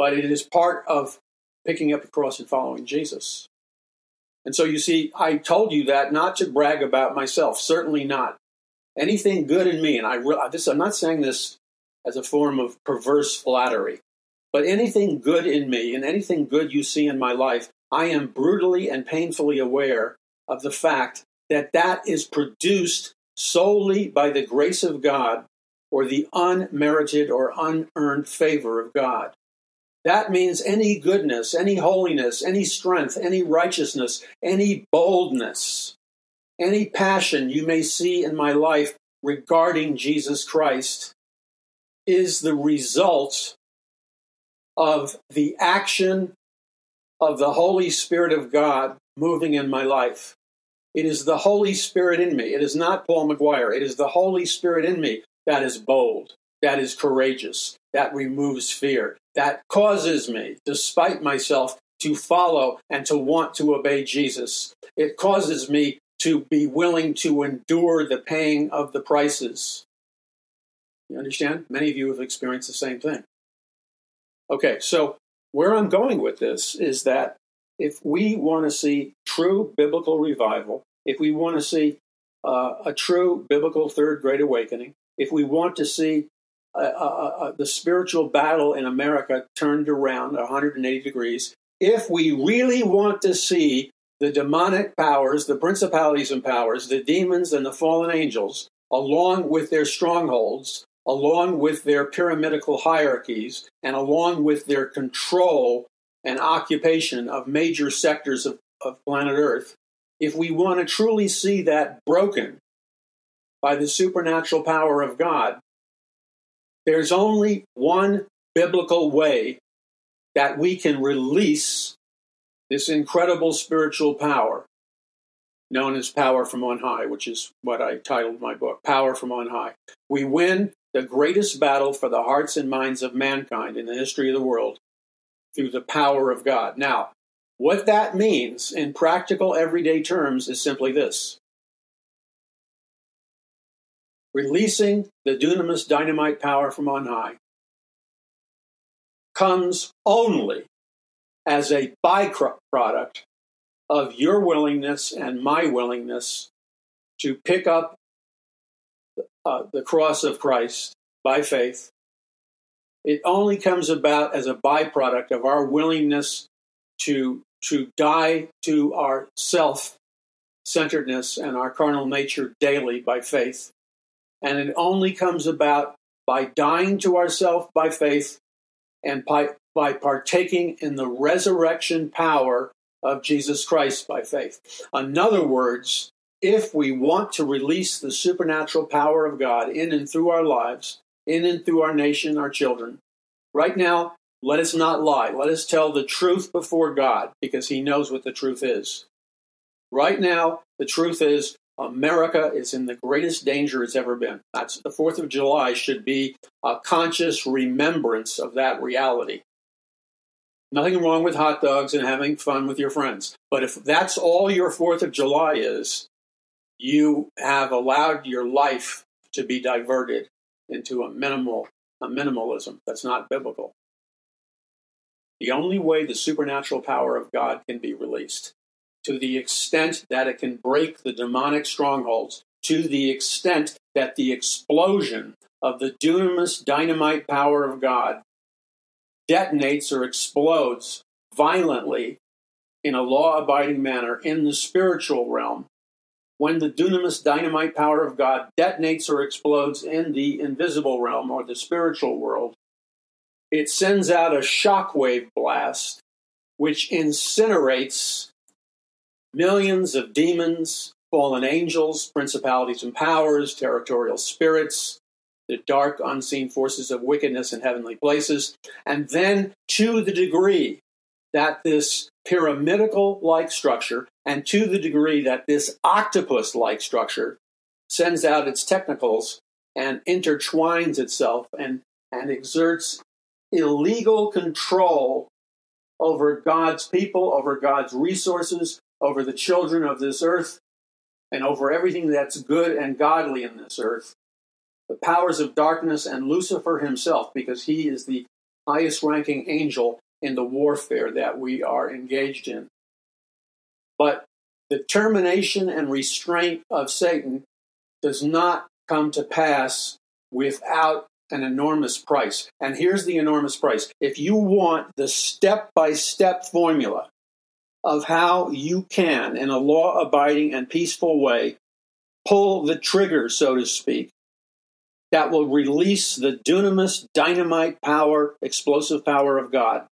But it is part of picking up the cross and following Jesus. And so you see, I told you that not to brag about myself, certainly not. Anything good in me, and I re- this, I'm not saying this as a form of perverse flattery, but anything good in me and anything good you see in my life, I am brutally and painfully aware of the fact that that is produced solely by the grace of God or the unmerited or unearned favor of God. That means any goodness, any holiness, any strength, any righteousness, any boldness, any passion you may see in my life regarding Jesus Christ is the result of the action of the Holy Spirit of God moving in my life. It is the Holy Spirit in me. It is not Paul McGuire. It is the Holy Spirit in me that is bold, that is courageous, that removes fear, that causes me, despite myself, to follow and to want to obey Jesus. It causes me to be willing to endure the paying of the prices. You understand? Many of you have experienced the same thing. Okay, so where I'm going with this is that if we want to see true biblical revival, if we want to see uh, a true biblical third great awakening, if we want to see uh, uh, uh, the spiritual battle in America turned around 180 degrees, if we really want to see the demonic powers, the principalities and powers, the demons and the fallen angels, along with their strongholds, along with their pyramidical hierarchies, and along with their control and occupation of major sectors of, of planet Earth, if we want to truly see that broken by the supernatural power of God, there's only one biblical way that we can release this incredible spiritual power known as Power from On High, which is what I titled my book, Power from On High. We win the greatest battle for the hearts and minds of mankind in the history of the world through the power of God. Now, what that means in practical everyday terms is simply this releasing the dunamis dynamite power from on high, comes only as a byproduct of your willingness and my willingness to pick up uh, the cross of Christ by faith. It only comes about as a byproduct of our willingness to, to die to our self centeredness and our carnal nature daily by faith. And it only comes about by dying to ourself by faith and by, by partaking in the resurrection power of Jesus Christ by faith. In other words, if we want to release the supernatural power of God in and through our lives, in and through our nation, our children, right now, let us not lie. Let us tell the truth before God because He knows what the truth is. Right now, the truth is America is in the greatest danger it's ever been. That's the 4th of July should be a conscious remembrance of that reality. Nothing wrong with hot dogs and having fun with your friends. But if that's all your 4th of July is, you have allowed your life to be diverted into a minimal a minimalism that's not biblical. The only way the supernatural power of God can be released, to the extent that it can break the demonic strongholds, to the extent that the explosion of the dunamis dynamite power of God detonates or explodes violently in a law abiding manner in the spiritual realm when the dunamis dynamite power of God detonates or explodes in the invisible realm or the spiritual world, it sends out a shockwave blast which incinerates millions of demons, fallen angels, principalities and powers, territorial spirits, the dark unseen forces of wickedness in heavenly places. And then, to the degree that this pyramidical like structure, and to the degree that this octopus like structure sends out its tentacles and intertwines itself and, and exerts illegal control over God's people, over God's resources, over the children of this earth, and over everything that's good and godly in this earth. The powers of darkness and Lucifer himself, because he is the highest ranking angel in the warfare that we are engaged in. But the termination and restraint of Satan does not come to pass without an enormous price. And here's the enormous price. If you want the step by step formula of how you can, in a law abiding and peaceful way, pull the trigger, so to speak, that will release the dunamis, dynamite power, explosive power of God,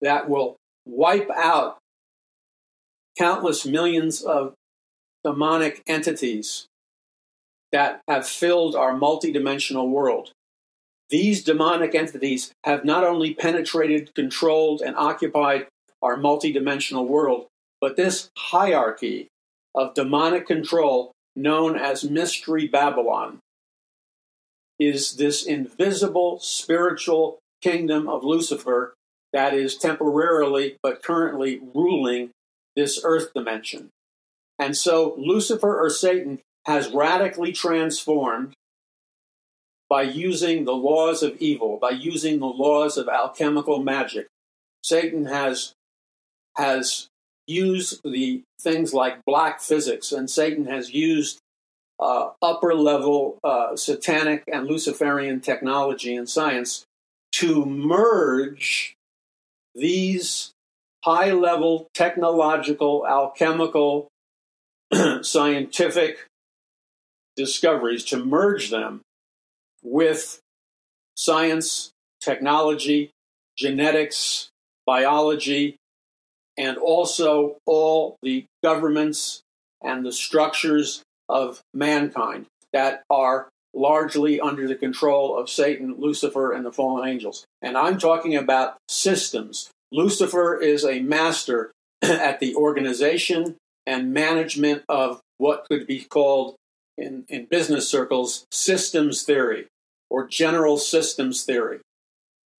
that will wipe out countless millions of demonic entities that have filled our multidimensional world. These demonic entities have not only penetrated, controlled, and occupied our multidimensional world, but this hierarchy of demonic control, known as Mystery Babylon, is this invisible spiritual kingdom of Lucifer that is temporarily but currently ruling this earth dimension. And so Lucifer or Satan has radically transformed by using the laws of evil, by using the laws of alchemical magic. Satan has, has used the things like black physics, and Satan has used uh, upper level uh, satanic and Luciferian technology and science to merge these high level technological, alchemical, *clears throat* scientific discoveries, to merge them with science, technology, genetics, biology, and also all the governments and the structures of mankind that are largely under the control of Satan, Lucifer, and the fallen angels. And I'm talking about systems. Lucifer is a master *clears throat* at the organization and management of what could be called in, in business circles systems theory or general systems theory.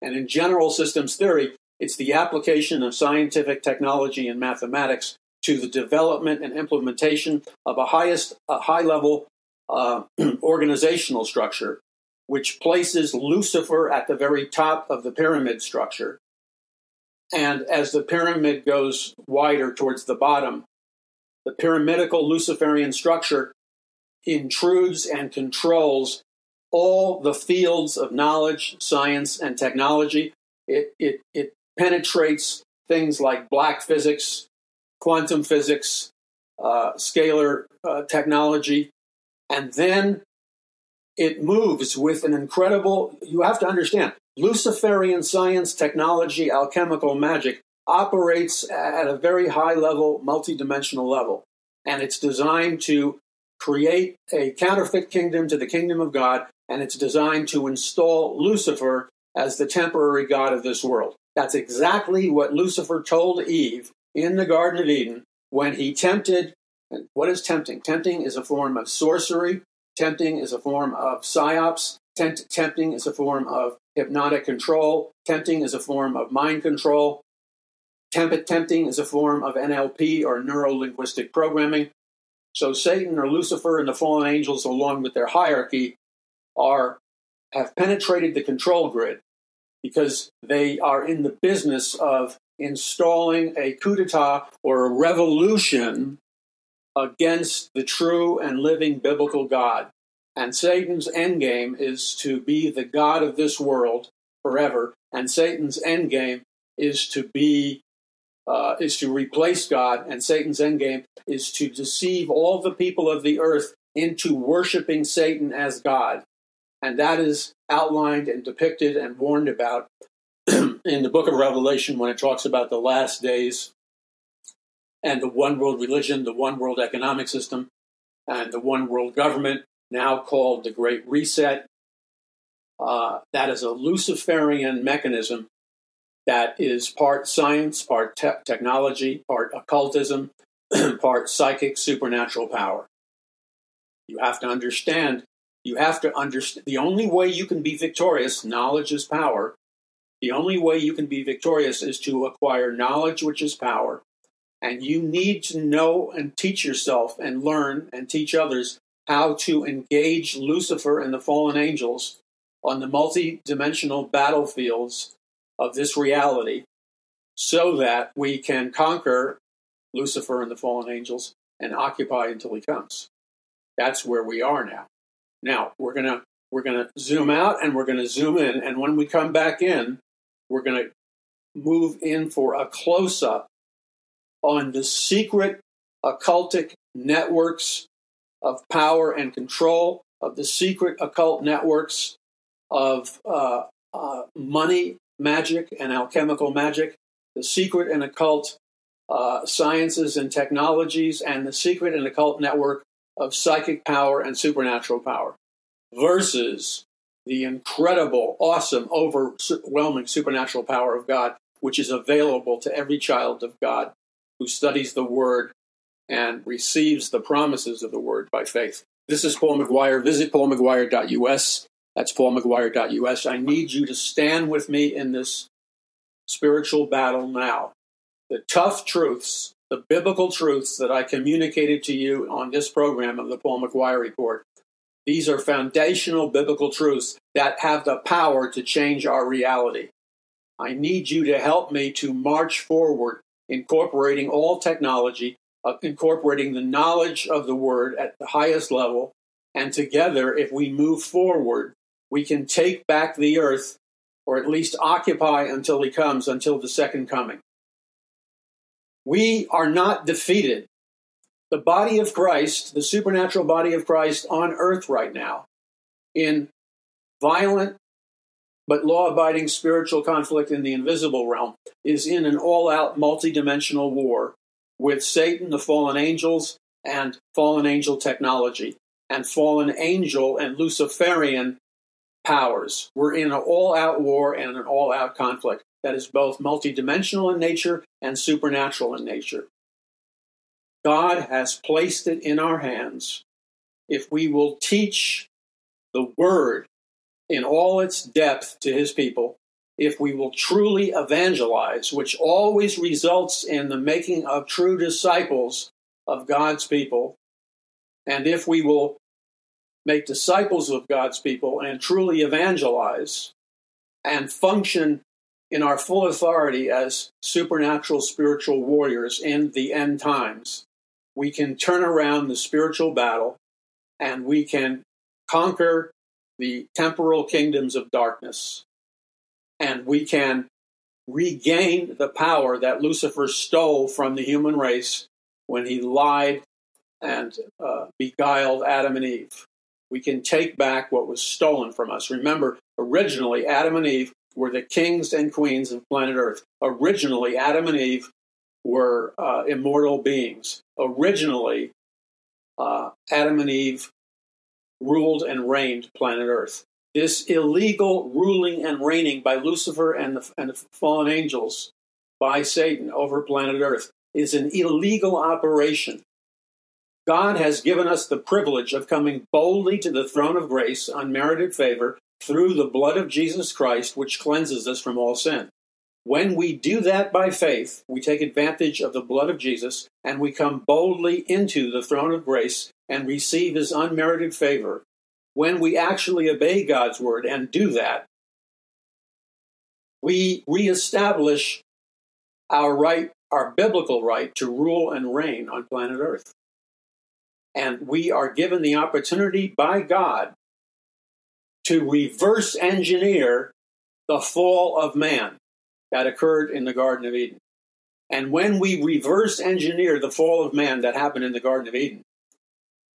And in general systems theory, it's the application of scientific technology and mathematics to the development and implementation of a highest a high level uh, *clears throat* organizational structure, which places Lucifer at the very top of the pyramid structure. And as the pyramid goes wider towards the bottom, the pyramidical Luciferian structure intrudes and controls all the fields of knowledge, science, and technology. It, it, it penetrates things like black physics, quantum physics, uh, scalar uh, technology, and then it moves with an incredible, you have to understand, Luciferian science, technology, alchemical magic operates at a very high level, multidimensional level. And it's designed to create a counterfeit kingdom to the kingdom of God, and it's designed to install Lucifer as the temporary God of this world. That's exactly what Lucifer told Eve in the Garden of Eden when he tempted. And what is tempting? Tempting is a form of sorcery, tempting is a form of psyops, Tempt- tempting is a form of hypnotic control, tempting is a form of mind control. Temp- tempting is a form of NLP or neuro linguistic programming. So Satan or Lucifer and the fallen angels, along with their hierarchy, are have penetrated the control grid because they are in the business of installing a coup d'etat or a revolution against the true and living biblical God. And Satan's endgame is to be the God of this world forever. And Satan's endgame is to be uh, is to replace God, and Satan's endgame is to deceive all the people of the earth into worshiping Satan as God. And that is outlined and depicted and warned about *clears throat* in the book of Revelation when it talks about the last days and the one world religion, the one world economic system, and the one world government, now called the Great Reset. Uh, that is a Luciferian mechanism that is part science, part te- technology, part occultism, *clears throat* part psychic supernatural power. You have to understand, you have to understand, the only way you can be victorious, knowledge is power. The only way you can be victorious is to acquire knowledge, which is power. And you need to know and teach yourself and learn and teach others how to engage Lucifer and the fallen angels on the multi-dimensional battlefields of this reality so that we can conquer Lucifer and the fallen angels and occupy until he comes. That's where we are now. Now, we're to we're to zoom out and we're to zoom in. And when we come back in, we're to move in for a close up on the secret occultic networks of power and control, of the secret occult networks of uh, uh, money magic and alchemical magic, the secret and occult uh, sciences and technologies, and the secret and occult network of psychic power and supernatural power, versus the incredible, awesome, overwhelming supernatural power of God, which is available to every child of God who studies the Word and receives the promises of the Word by faith. This is Paul McGuire. Visit paulmcguire.us. That's paulmcguire.us. I need you to stand with me in this spiritual battle now. The tough truths, the biblical truths that I communicated to you on this program of the Paul McGuire Report, these are foundational biblical truths that have the power to change our reality. I need you to help me to march forward, incorporating all technology uh, incorporating the knowledge of the word at the highest level. And together, if we move forward, we can take back the earth, or at least occupy until he comes, until the second coming. We are not defeated. The body of Christ, the supernatural body of Christ on earth right now, in violent but law abiding spiritual conflict in the invisible realm, is in an all out multidimensional war with Satan, the fallen angels, and fallen angel technology, and fallen angel and Luciferian powers. We're in an all out war and an all out conflict that is both multidimensional in nature and supernatural in nature. God has placed it in our hands. If we will teach the word in all its depth to his people, if we will truly evangelize, which always results in the making of true disciples of God's people, and if we will make disciples of God's people and truly evangelize and function in our full authority as supernatural spiritual warriors in the end times, we can turn around the spiritual battle and we can conquer the temporal kingdoms of darkness. And we can regain the power that Lucifer stole from the human race when he lied and uh, beguiled Adam and Eve. We can take back what was stolen from us. Remember, originally, Adam and Eve were the kings and queens of planet Earth. Originally, Adam and Eve were uh, immortal beings. Originally, uh, Adam and Eve ruled and reigned planet Earth. This illegal ruling and reigning by Lucifer and the, and the fallen angels by Satan over planet Earth is an illegal operation. God has given us the privilege of coming boldly to the throne of grace, unmerited favor, through the blood of Jesus Christ, which cleanses us from all sin. When we do that by faith, we take advantage of the blood of Jesus and we come boldly into the throne of grace and receive his unmerited favor. When we actually obey God's word and do that, we reestablish our right, our biblical right to rule and reign on planet Earth. And we are given the opportunity by God to reverse engineer the fall of man that occurred in the Garden of Eden. And when we reverse engineer the fall of man that happened in the Garden of Eden,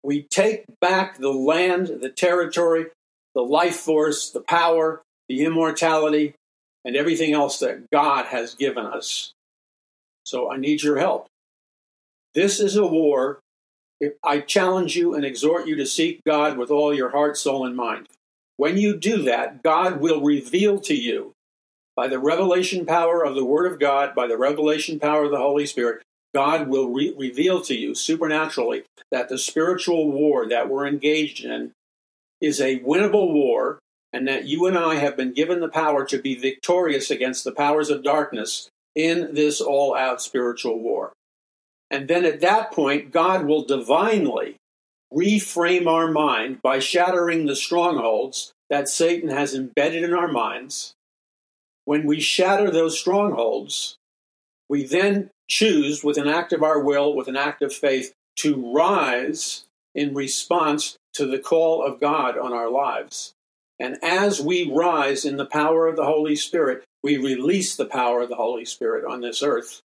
we take back the land, the territory, the life force, the power, the immortality, and everything else that God has given us. So I need your help. This is a war. I challenge you and exhort you to seek God with all your heart, soul, and mind. When you do that, God will reveal to you by the revelation power of the Word of God, by the revelation power of the Holy Spirit, God will re- reveal to you supernaturally that the spiritual war that we're engaged in is a winnable war, and that you and I have been given the power to be victorious against the powers of darkness in this all out spiritual war. And then at that point, God will divinely reframe our mind by shattering the strongholds that Satan has embedded in our minds. When we shatter those strongholds, we then choose, with an act of our will, with an act of faith, to rise in response to the call of God on our lives. And as we rise in the power of the Holy Spirit, we release the power of the Holy Spirit on this earth.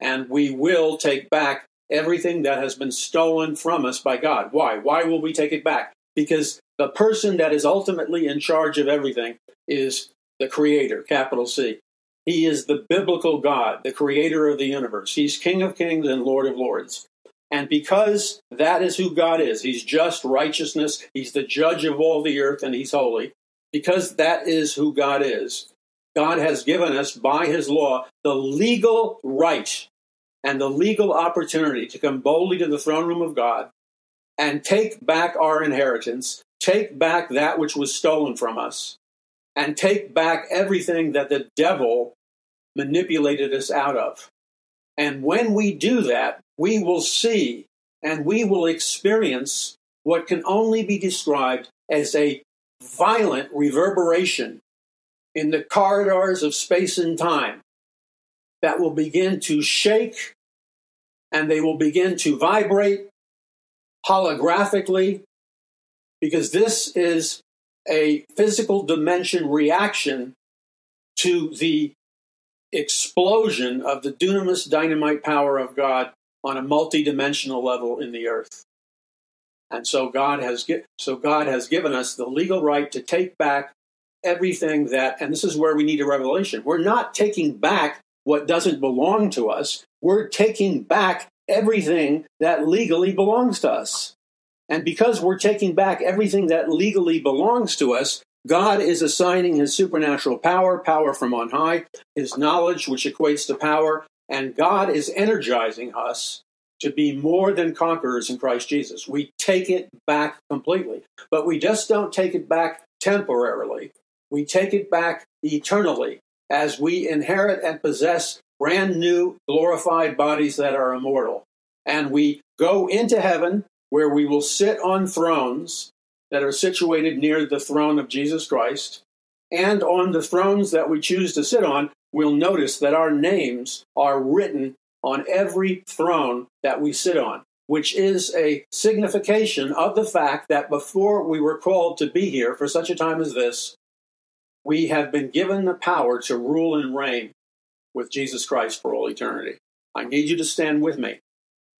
And we will take back everything that has been stolen from us by God. Why? Why will we take it back? Because the person that is ultimately in charge of everything is the Creator, capital C. He is the biblical God, the creator of the universe. He's King of kings and Lord of lords. And because that is who God is, He's just righteousness, He's the judge of all the earth, and He's holy. Because that is who God is, God has given us by His law the legal right and the legal opportunity to come boldly to the throne room of God and take back our inheritance, take back that which was stolen from us, and take back everything that the devil manipulated us out of. And when we do that, we will see and we will experience what can only be described as a violent reverberation in the corridors of space and time that will begin to shake and they will begin to vibrate holographically because this is a physical dimension reaction to the explosion of the dunamis dynamite power of God on a multidimensional level in the earth. And so God has so God has given us the legal right to take back everything that and this is where we need a revelation. We're not taking back what doesn't belong to us. We're taking back everything that legally belongs to us. And because we're taking back everything that legally belongs to us, God is assigning his supernatural power, power from on high, his knowledge, which equates to power, and God is energizing us to be more than conquerors in Christ Jesus. We take it back completely, but we just don't take it back temporarily. We take it back eternally as we inherit and possess brand new glorified bodies that are immortal. And we go into heaven where we will sit on thrones that are situated near the throne of Jesus Christ. And on the thrones that we choose to sit on, we'll notice that our names are written on every throne that we sit on, which is a signification of the fact that before we were called to be here for such a time as this, we have been given the power to rule and reign with Jesus Christ for all eternity. I need you to stand with me.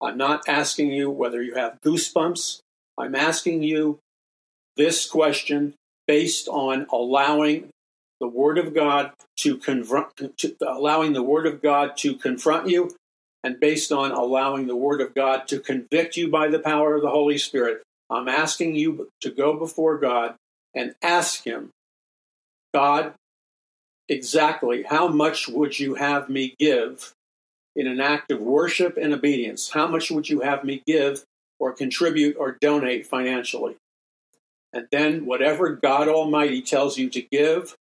I'm not asking you whether you have goosebumps. I'm asking you this question based on allowing the Word of God to confront, to, allowing the Word of God to confront you, and based on allowing the Word of God to convict you by the power of the Holy Spirit. I'm asking you to go before God and ask Him, God, exactly how much would you have me give in an act of worship and obedience? How much would you have me give or contribute or donate financially? And then, whatever God Almighty tells you to give,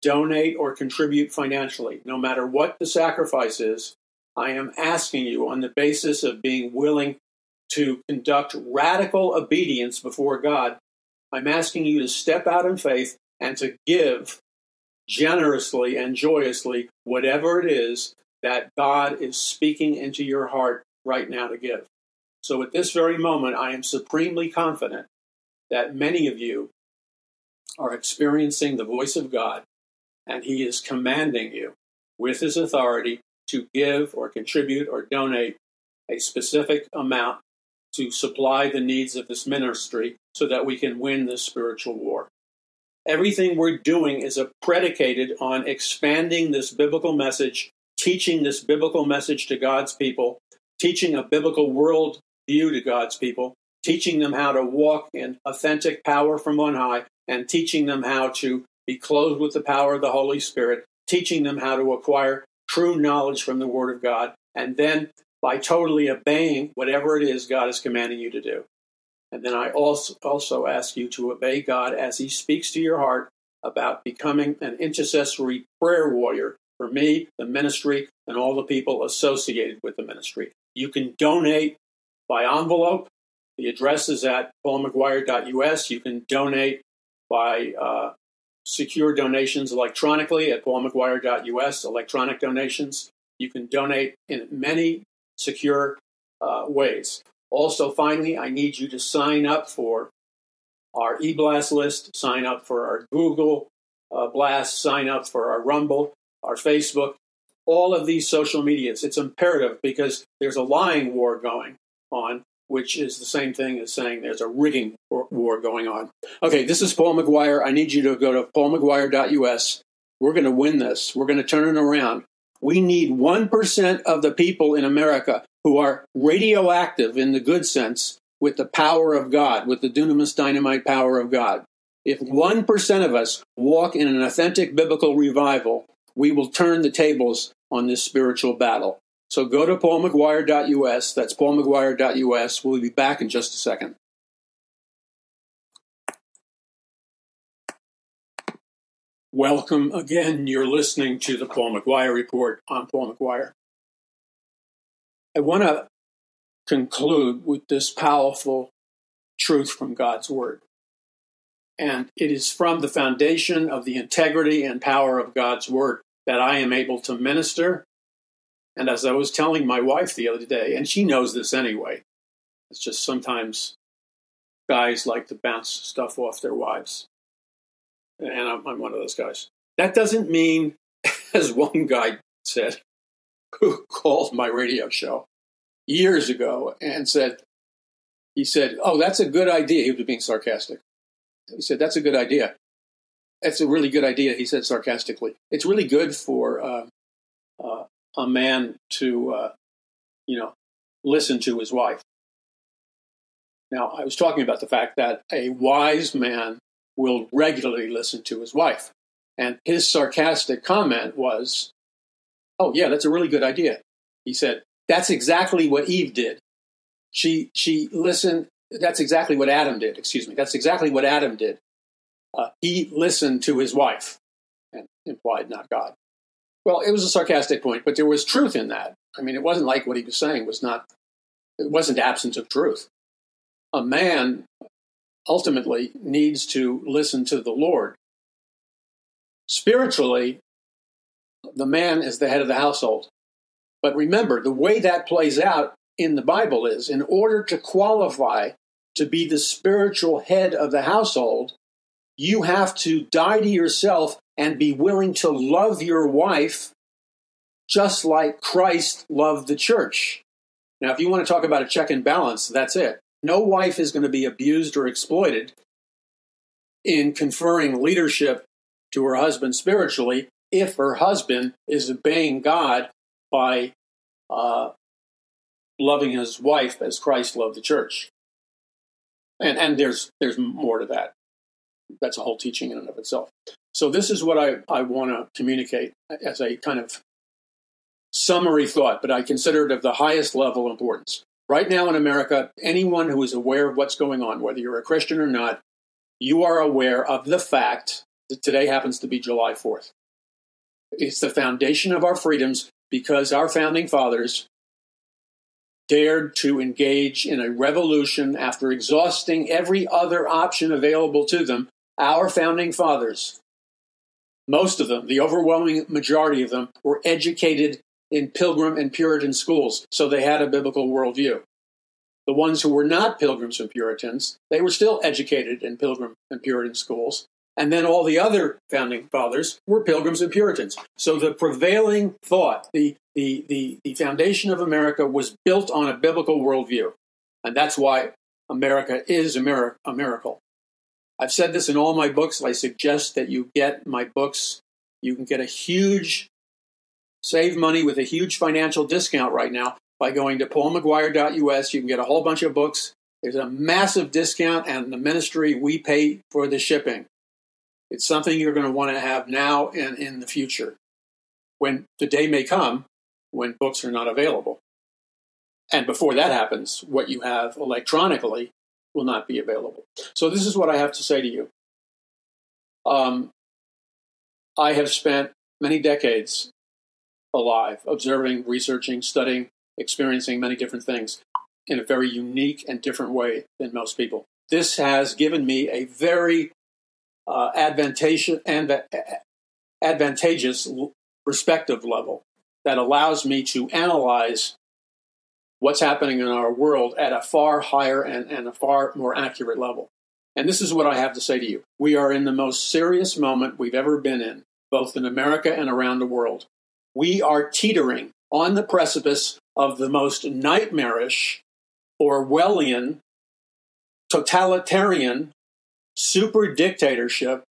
donate, or contribute financially, no matter what the sacrifice is, I am asking you on the basis of being willing to conduct radical obedience before God. I'm asking you to step out in faith and to give generously and joyously whatever it is that God is speaking into your heart right now to give. So at this very moment, I am supremely confident that many of you are experiencing the voice of God, and He is commanding you with His authority to give or contribute or donate a specific amount to supply the needs of this ministry so that we can win this spiritual war. Everything we're doing is predicated on expanding this biblical message teaching this biblical message to God's people, teaching a biblical world view to God's people, teaching them how to walk in authentic power from on high, and teaching them how to be clothed with the power of the Holy Spirit, teaching them how to acquire true knowledge from the Word of God, and then by totally obeying whatever it is God is commanding you to do. And then I also, also ask you to obey God as He speaks to your heart about becoming an intercessory prayer warrior for me, the ministry, and all the people associated with the ministry. You can donate by envelope. The address is at paulmcguire.us. You can donate by uh, secure donations electronically at paulmcguire.us, electronic donations. You can donate in many secure uh, ways. Also, finally, I need you to sign up for our e-blast list, sign up for our Google uh, Blast, sign up for our Rumble, our Facebook, all of these social medias. It's imperative because there's a lying war going on, which is the same thing as saying there's a rigging war going on. Okay, this is Paul McGuire. I need you to go to paulmcguire.us. We're going to win this. We're going to turn it around. We need 1% of the people in America who are radioactive in the good sense with the power of God, with the dunamis dynamite power of God. If 1% of us walk in an authentic biblical revival, we will turn the tables on this spiritual battle. So go to paulmcguire.us. That's paulmcguire.us. We'll be back in just a second. Welcome again. You're listening to the Paul McGuire Report. I'm Paul McGuire. I want to conclude with this powerful truth from God's Word. And it is from the foundation of the integrity and power of God's word that I am able to minister. And as I was telling my wife the other day, and she knows this anyway, it's just sometimes guys like to bounce stuff off their wives. And I'm, one of those guys. That doesn't mean, *laughs* as one guy said, who *laughs* called my radio show years ago and said, he said, Oh, that's a good idea. He was being sarcastic. He said, That's a good idea. That's a really good idea, he said sarcastically. It's really good for uh, uh, a man to, uh, you know, listen to his wife. Now, I was talking about the fact that a wise man will regularly listen to his wife. And his sarcastic comment was, Oh, yeah, that's a really good idea. He said, That's exactly what Eve did. She, she listened that's exactly what Adam did. Excuse me. That's exactly what Adam did. Uh, he listened to his wife, and implied not God. Well, it was a sarcastic point, but there was truth in that. I mean, it wasn't like what he was saying was not. It wasn't absence of truth. A man ultimately needs to listen to the Lord. Spiritually, the man is the head of the household. But remember, the way that plays out in the Bible is in order to qualify to be the spiritual head of the household, you have to die to yourself and be willing to love your wife just like Christ loved the church. Now, if you want to talk about a check and balance, that's it. No wife is going to be abused or exploited in conferring leadership to her husband spiritually if her husband is obeying God by uh, loving his wife as Christ loved the church. And, and there's, there's more to that. That's a whole teaching in and of itself. So, this is what I, I want to communicate as a kind of summary thought, but I consider it of the highest level importance. Right now in America, anyone who is aware of what's going on, whether you're a Christian or not, you are aware of the fact that today happens to be July 4th. It's the foundation of our freedoms because our founding fathers dared to engage in a revolution after exhausting every other option available to them. Our founding fathers, most of them, the overwhelming majority of them, were educated in Pilgrim and Puritan schools, so they had a biblical worldview. The ones who were not Pilgrims and Puritans, they were still educated in Pilgrim and Puritan schools. And then all the other founding fathers were Pilgrims and Puritans. So the prevailing thought, the, the, the, the foundation of America was built on a biblical worldview. And that's why America is a, mir- a miracle. I've said this in all my books. I suggest that you get my books. You can get a huge save money with a huge financial discount right now by going to paulmcguire.us. You can get a whole bunch of books. There's a massive discount, and the ministry, we pay for the shipping. It's something you're going to want to have now and in the future when the day may come when books are not available. And before that happens, what you have electronically will not be available. So, this is what I have to say to you. Um, I have spent many decades alive, observing, researching, studying, experiencing many different things in a very unique and different way than most people. This has given me a very uh, advantageous and advantageous perspective level that allows me to analyze what's happening in our world at a far higher and, and a far more accurate level. And this is what I have to say to you. We are in the most serious moment we've ever been in, both in America and around the world we are teetering on the precipice of the most nightmarish, Orwellian, totalitarian, super dictatorship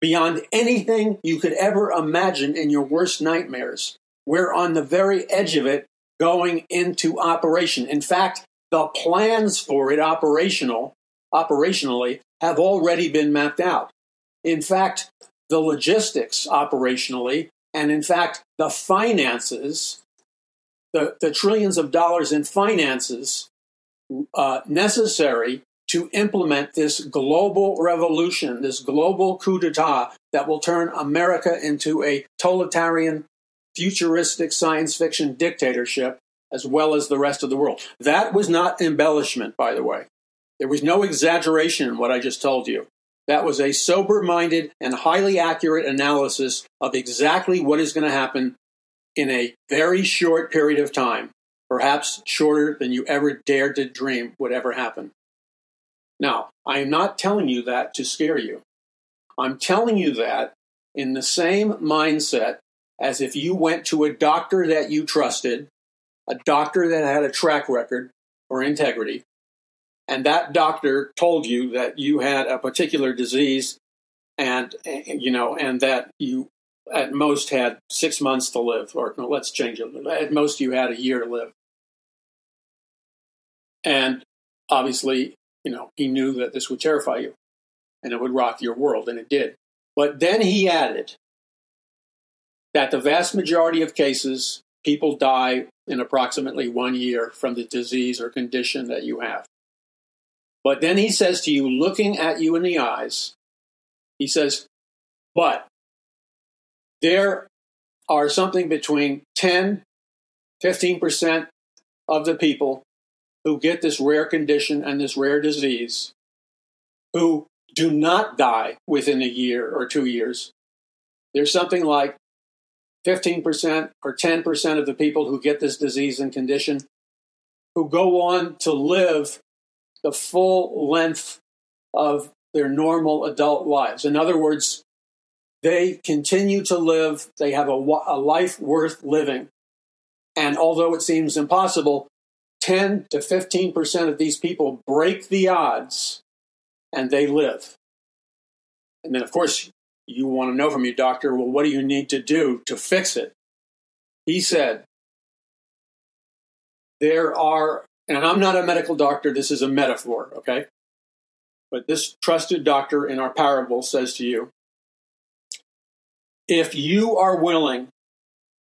beyond anything you could ever imagine in your worst nightmares. We're on the very edge of it going into operation. In fact, the plans for it operational operationally have already been mapped out. In fact, the logistics operationally and in fact, the finances, the, the trillions of dollars in finances uh, necessary to implement this global revolution, this global coup d'etat that will turn America into a totalitarian, futuristic science fiction dictatorship, as well as the rest of the world. That was not embellishment, by the way. There was no exaggeration in what I just told you. That was a sober minded and highly accurate analysis of exactly what is going to happen in a very short period of time, perhaps shorter than you ever dared to dream would ever happen. Now, I am not telling you that to scare you. I'm telling you that in the same mindset as if you went to a doctor that you trusted, a doctor that had a track record for integrity, and that doctor told you that you had a particular disease and you know and that you at most had six months to live or no, let's change it at most you had a year to live and obviously you know he knew that this would terrify you and it would rock your world and it did. But then he added that the vast majority of cases people die in approximately one year from the disease or condition that you have. But then he says to you, looking at you in the eyes, he says, but there are something between 10, 15% of the people who get this rare condition and this rare disease who do not die within a year or two years. There's something like 15% or 10% of the people who get this disease and condition who go on to live the full length of their normal adult lives. In other words, they continue to live, they have a, a life worth living. And although it seems impossible, 10 to 15% of these people break the odds and they live. And then, of course, you want to know from your doctor, well, what do you need to do to fix it? He said, there are, and I'm not a medical doctor, this is a metaphor, okay? But this trusted doctor in our parable says to you, if you are willing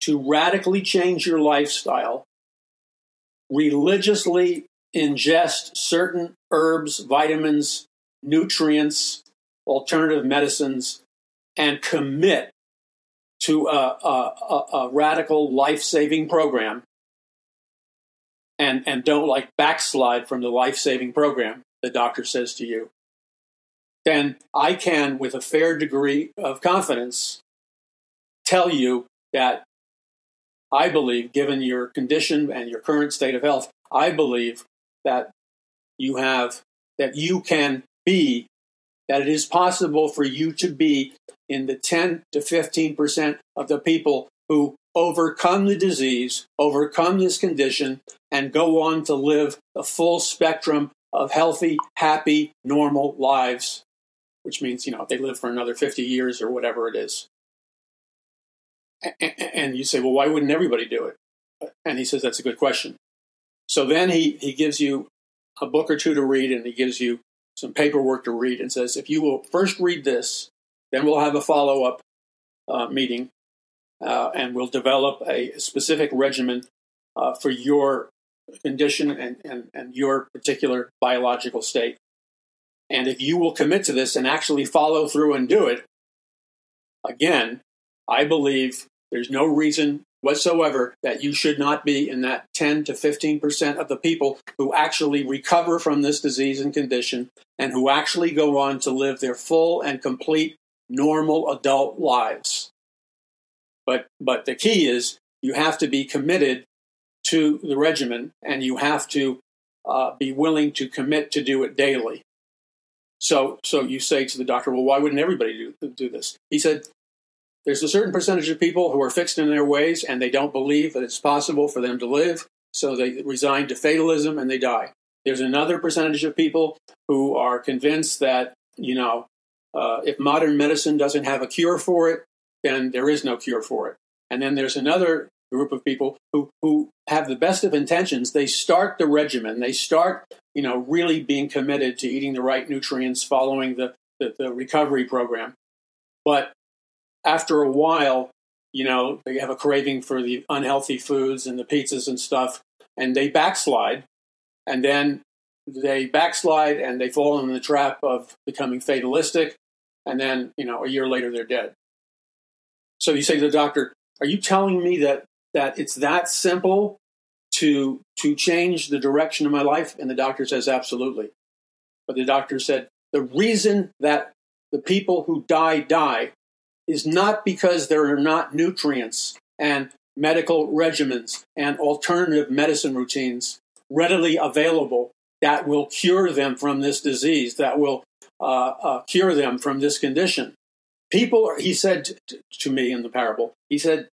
to radically change your lifestyle, religiously ingest certain herbs, vitamins, nutrients, alternative medicines, and commit to a, a, a radical life saving program and, and don't like backslide from the life saving program, the doctor says to you, then I can, with a fair degree of confidence, tell you that I believe, given your condition and your current state of health, I believe that you have, that you can be, that it is possible for you to be in the 10 to 15% of the people who overcome the disease, overcome this condition, and go on to live the full spectrum of healthy, happy, normal lives, which means, you know, they live for another 50 years or whatever it is. And you say, well, why wouldn't everybody do it? And he says, that's a good question. So then he, he gives you a book or two to read and he gives you some paperwork to read and says, if you will first read this, then we'll have a follow up uh, meeting uh, and we'll develop a specific regimen uh, for your condition and, and, and your particular biological state. And if you will commit to this and actually follow through and do it, again, I believe there's no reason whatsoever that you should not be in that 10 to 15% of the people who actually recover from this disease and condition and who actually go on to live their full and complete normal adult lives. But, but the key is you have to be committed to the regimen and you have to uh, be willing to commit to do it daily. So, so you say to the doctor, well, why wouldn't everybody do, do this? He said, there's a certain percentage of people who are fixed in their ways and they don't believe that it's possible for them to live, so they resign to fatalism and they die. There's another percentage of people who are convinced that, you know, uh, if modern medicine doesn't have a cure for it, then there is no cure for it. And then there's another group of people who, who have the best of intentions. They start the regimen. They start, you know, really being committed to eating the right nutrients, following the, the, the recovery program. But after a while, you know, they have a craving for the unhealthy foods and the pizzas and stuff, and they backslide. And then they backslide and they fall in the trap of becoming fatalistic. And then, you know, a year later, they're dead. So you say to the doctor, Are you telling me that, that it's that simple to, to change the direction of my life? And the doctor says, Absolutely. But the doctor said, The reason that the people who die die is not because there are not nutrients and medical regimens and alternative medicine routines readily available that will cure them from this disease, that will uh, uh, cure them from this condition. People, he said to me in the parable, he said,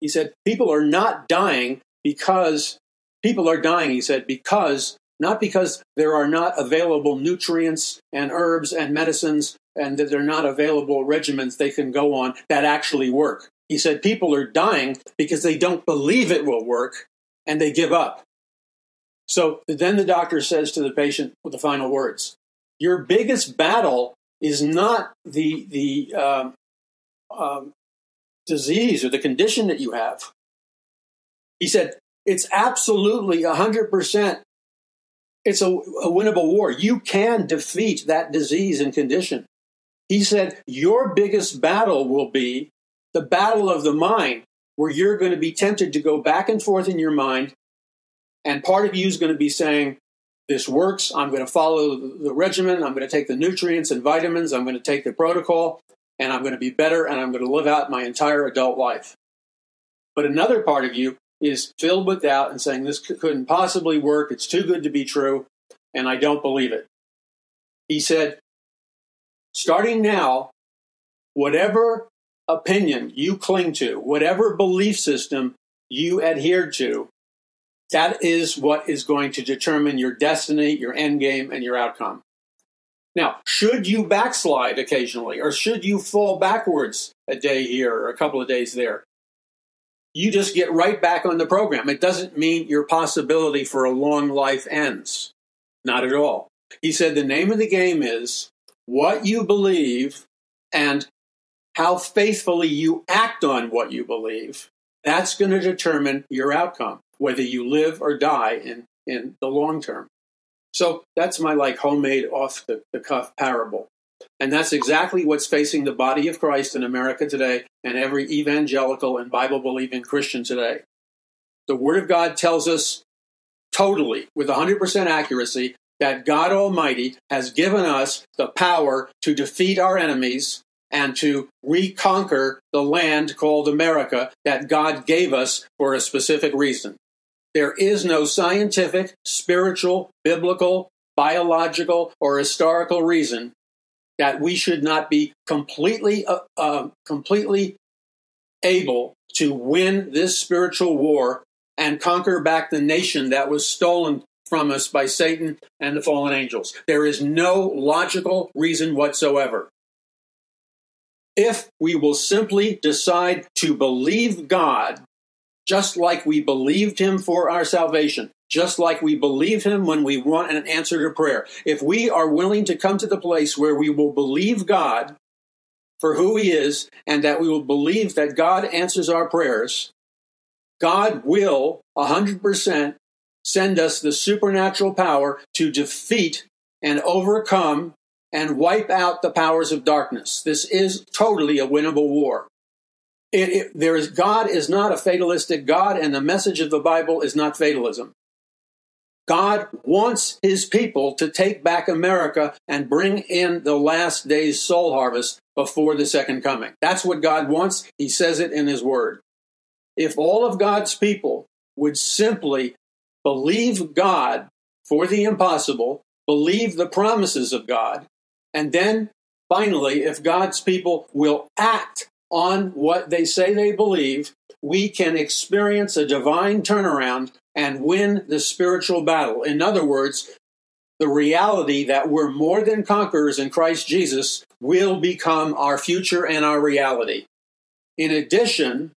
he said, people are not dying because people are dying, he said, because not because there are not available nutrients and herbs and medicines and that they're not available regimens they can go on that actually work. He said people are dying because they don't believe it will work and they give up. So then the doctor says to the patient with the final words Your biggest battle is not the, the um, um, disease or the condition that you have. He said, It's absolutely 100% it's a, a winnable war. You can defeat that disease and condition. He said, Your biggest battle will be the battle of the mind, where you're going to be tempted to go back and forth in your mind. And part of you is going to be saying, this works. I'm going to follow the regimen. I'm going to take the nutrients and vitamins. I'm going to take the protocol and I'm going to be better and I'm going to live out my entire adult life. But another part of you is filled with doubt and saying, This couldn't possibly work. It's too good to be true. And I don't believe it. He said, Starting now, whatever opinion you cling to, whatever belief system you adhere to, that is what is going to determine your destiny, your end game, and your outcome. Now, should you backslide occasionally, or should you fall backwards a day here or a couple of days there, you just get right back on the program. It doesn't mean your possibility for a long life ends. Not at all. He said the name of the game is what you believe and how faithfully you act on what you believe. That's going to determine your outcome whether you live or die in, in the long term. So that's my like homemade off the, the cuff parable. And that's exactly what's facing the body of Christ in America today and every evangelical and Bible believing Christian today. The Word of God tells us totally, with 100% accuracy, that God Almighty has given us the power to defeat our enemies and to reconquer the land called America that God gave us for a specific reason. There is no scientific, spiritual, biblical, biological, or historical reason that we should not be completely, uh, uh, completely able to win this spiritual war and conquer back the nation that was stolen from us by Satan and the fallen angels. There is no logical reason whatsoever. If we will simply decide to believe God just like we believed him for our salvation, just like we believe him when we want an answer to prayer. If we are willing to come to the place where we will believe God for who he is and that we will believe that God answers our prayers, God will 100% send us the supernatural power to defeat and overcome and wipe out the powers of darkness. This is totally a winnable war. It, it, there is God is not a fatalistic God, and the message of the Bible is not fatalism. God wants his people to take back America and bring in the last day's soul harvest before the second coming. That's what God wants. He says it in his word. If all of God's people would simply believe God for the impossible, believe the promises of God, and then finally, if God's people will act on what they say they believe, we can experience a divine turnaround and win the spiritual battle. In other words, the reality that we're more than conquerors in Christ Jesus will become our future and our reality. In addition,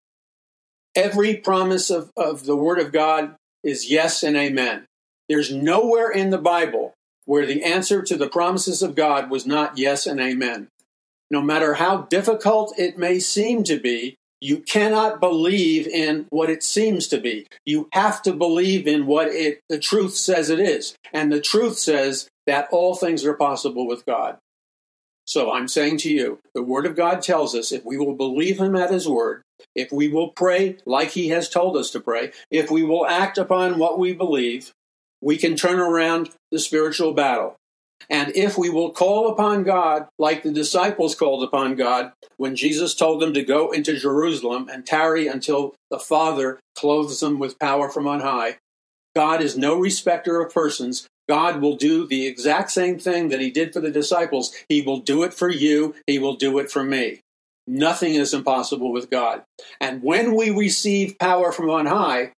every promise of, of the Word of God is yes and amen. There's nowhere in the Bible where the answer to the promises of God was not yes and amen no matter how difficult it may seem to be, you cannot believe in what it seems to be. You have to believe in what it, the truth says it is. And the truth says that all things are possible with God. So I'm saying to you, the Word of God tells us if we will believe Him at His Word, if we will pray like He has told us to pray, if we will act upon what we believe, we can turn around the spiritual battle. And if we will call upon God like the disciples called upon God when Jesus told them to go into Jerusalem and tarry until the Father clothes them with power from on high, God is no respecter of persons. God will do the exact same thing that He did for the disciples. He will do it for you, He will do it for me. Nothing is impossible with God. And when we receive power from on high,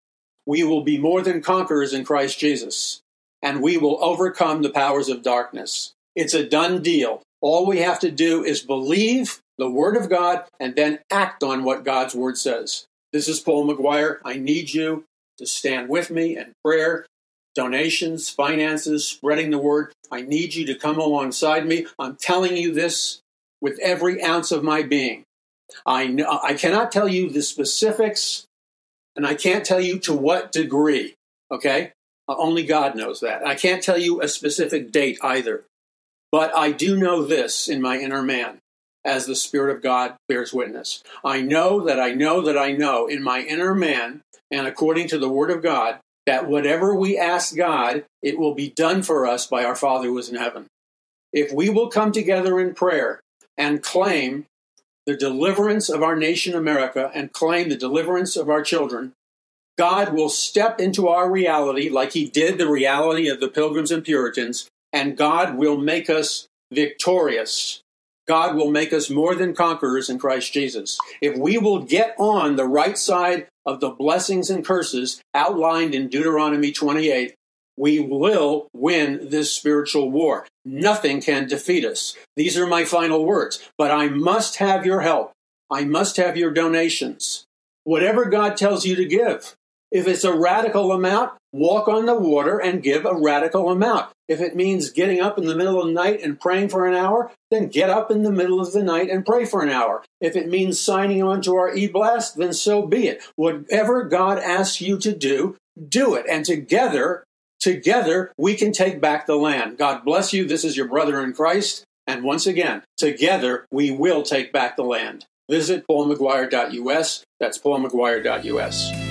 we will be more than conquerors in Christ Jesus and we will overcome the powers of darkness. It's a done deal. All we have to do is believe the Word of God and then act on what God's Word says. This is Paul McGuire. I need you to stand with me in prayer, donations, finances, spreading the Word. I need you to come alongside me. I'm telling you this with every ounce of my being. I, know, I cannot tell you the specifics, and I can't tell you to what degree, okay? Uh, only God knows that. I can't tell you a specific date either. But I do know this in my inner man, as the Spirit of God bears witness. I know that I know that I know in my inner man, and according to the Word of God, that whatever we ask God, it will be done for us by our Father who is in heaven. If we will come together in prayer and claim the deliverance of our nation, America, and claim the deliverance of our children, God will step into our reality like he did the reality of the Pilgrims and Puritans, and God will make us victorious. God will make us more than conquerors in Christ Jesus. If we will get on the right side of the blessings and curses outlined in Deuteronomy 28, we will win this spiritual war. Nothing can defeat us. These are my final words, but I must have your help. I must have your donations. Whatever God tells you to give. If it's a radical amount, walk on the water and give a radical amount. If it means getting up in the middle of the night and praying for an hour, then get up in the middle of the night and pray for an hour. If it means signing on to our e-blast, then so be it. Whatever God asks you to do, do it. And together, together, we can take back the land. God bless you. This is your brother in Christ. And once again, together, we will take back the land. Visit paulmcguire.us. That's paulmcguire.us.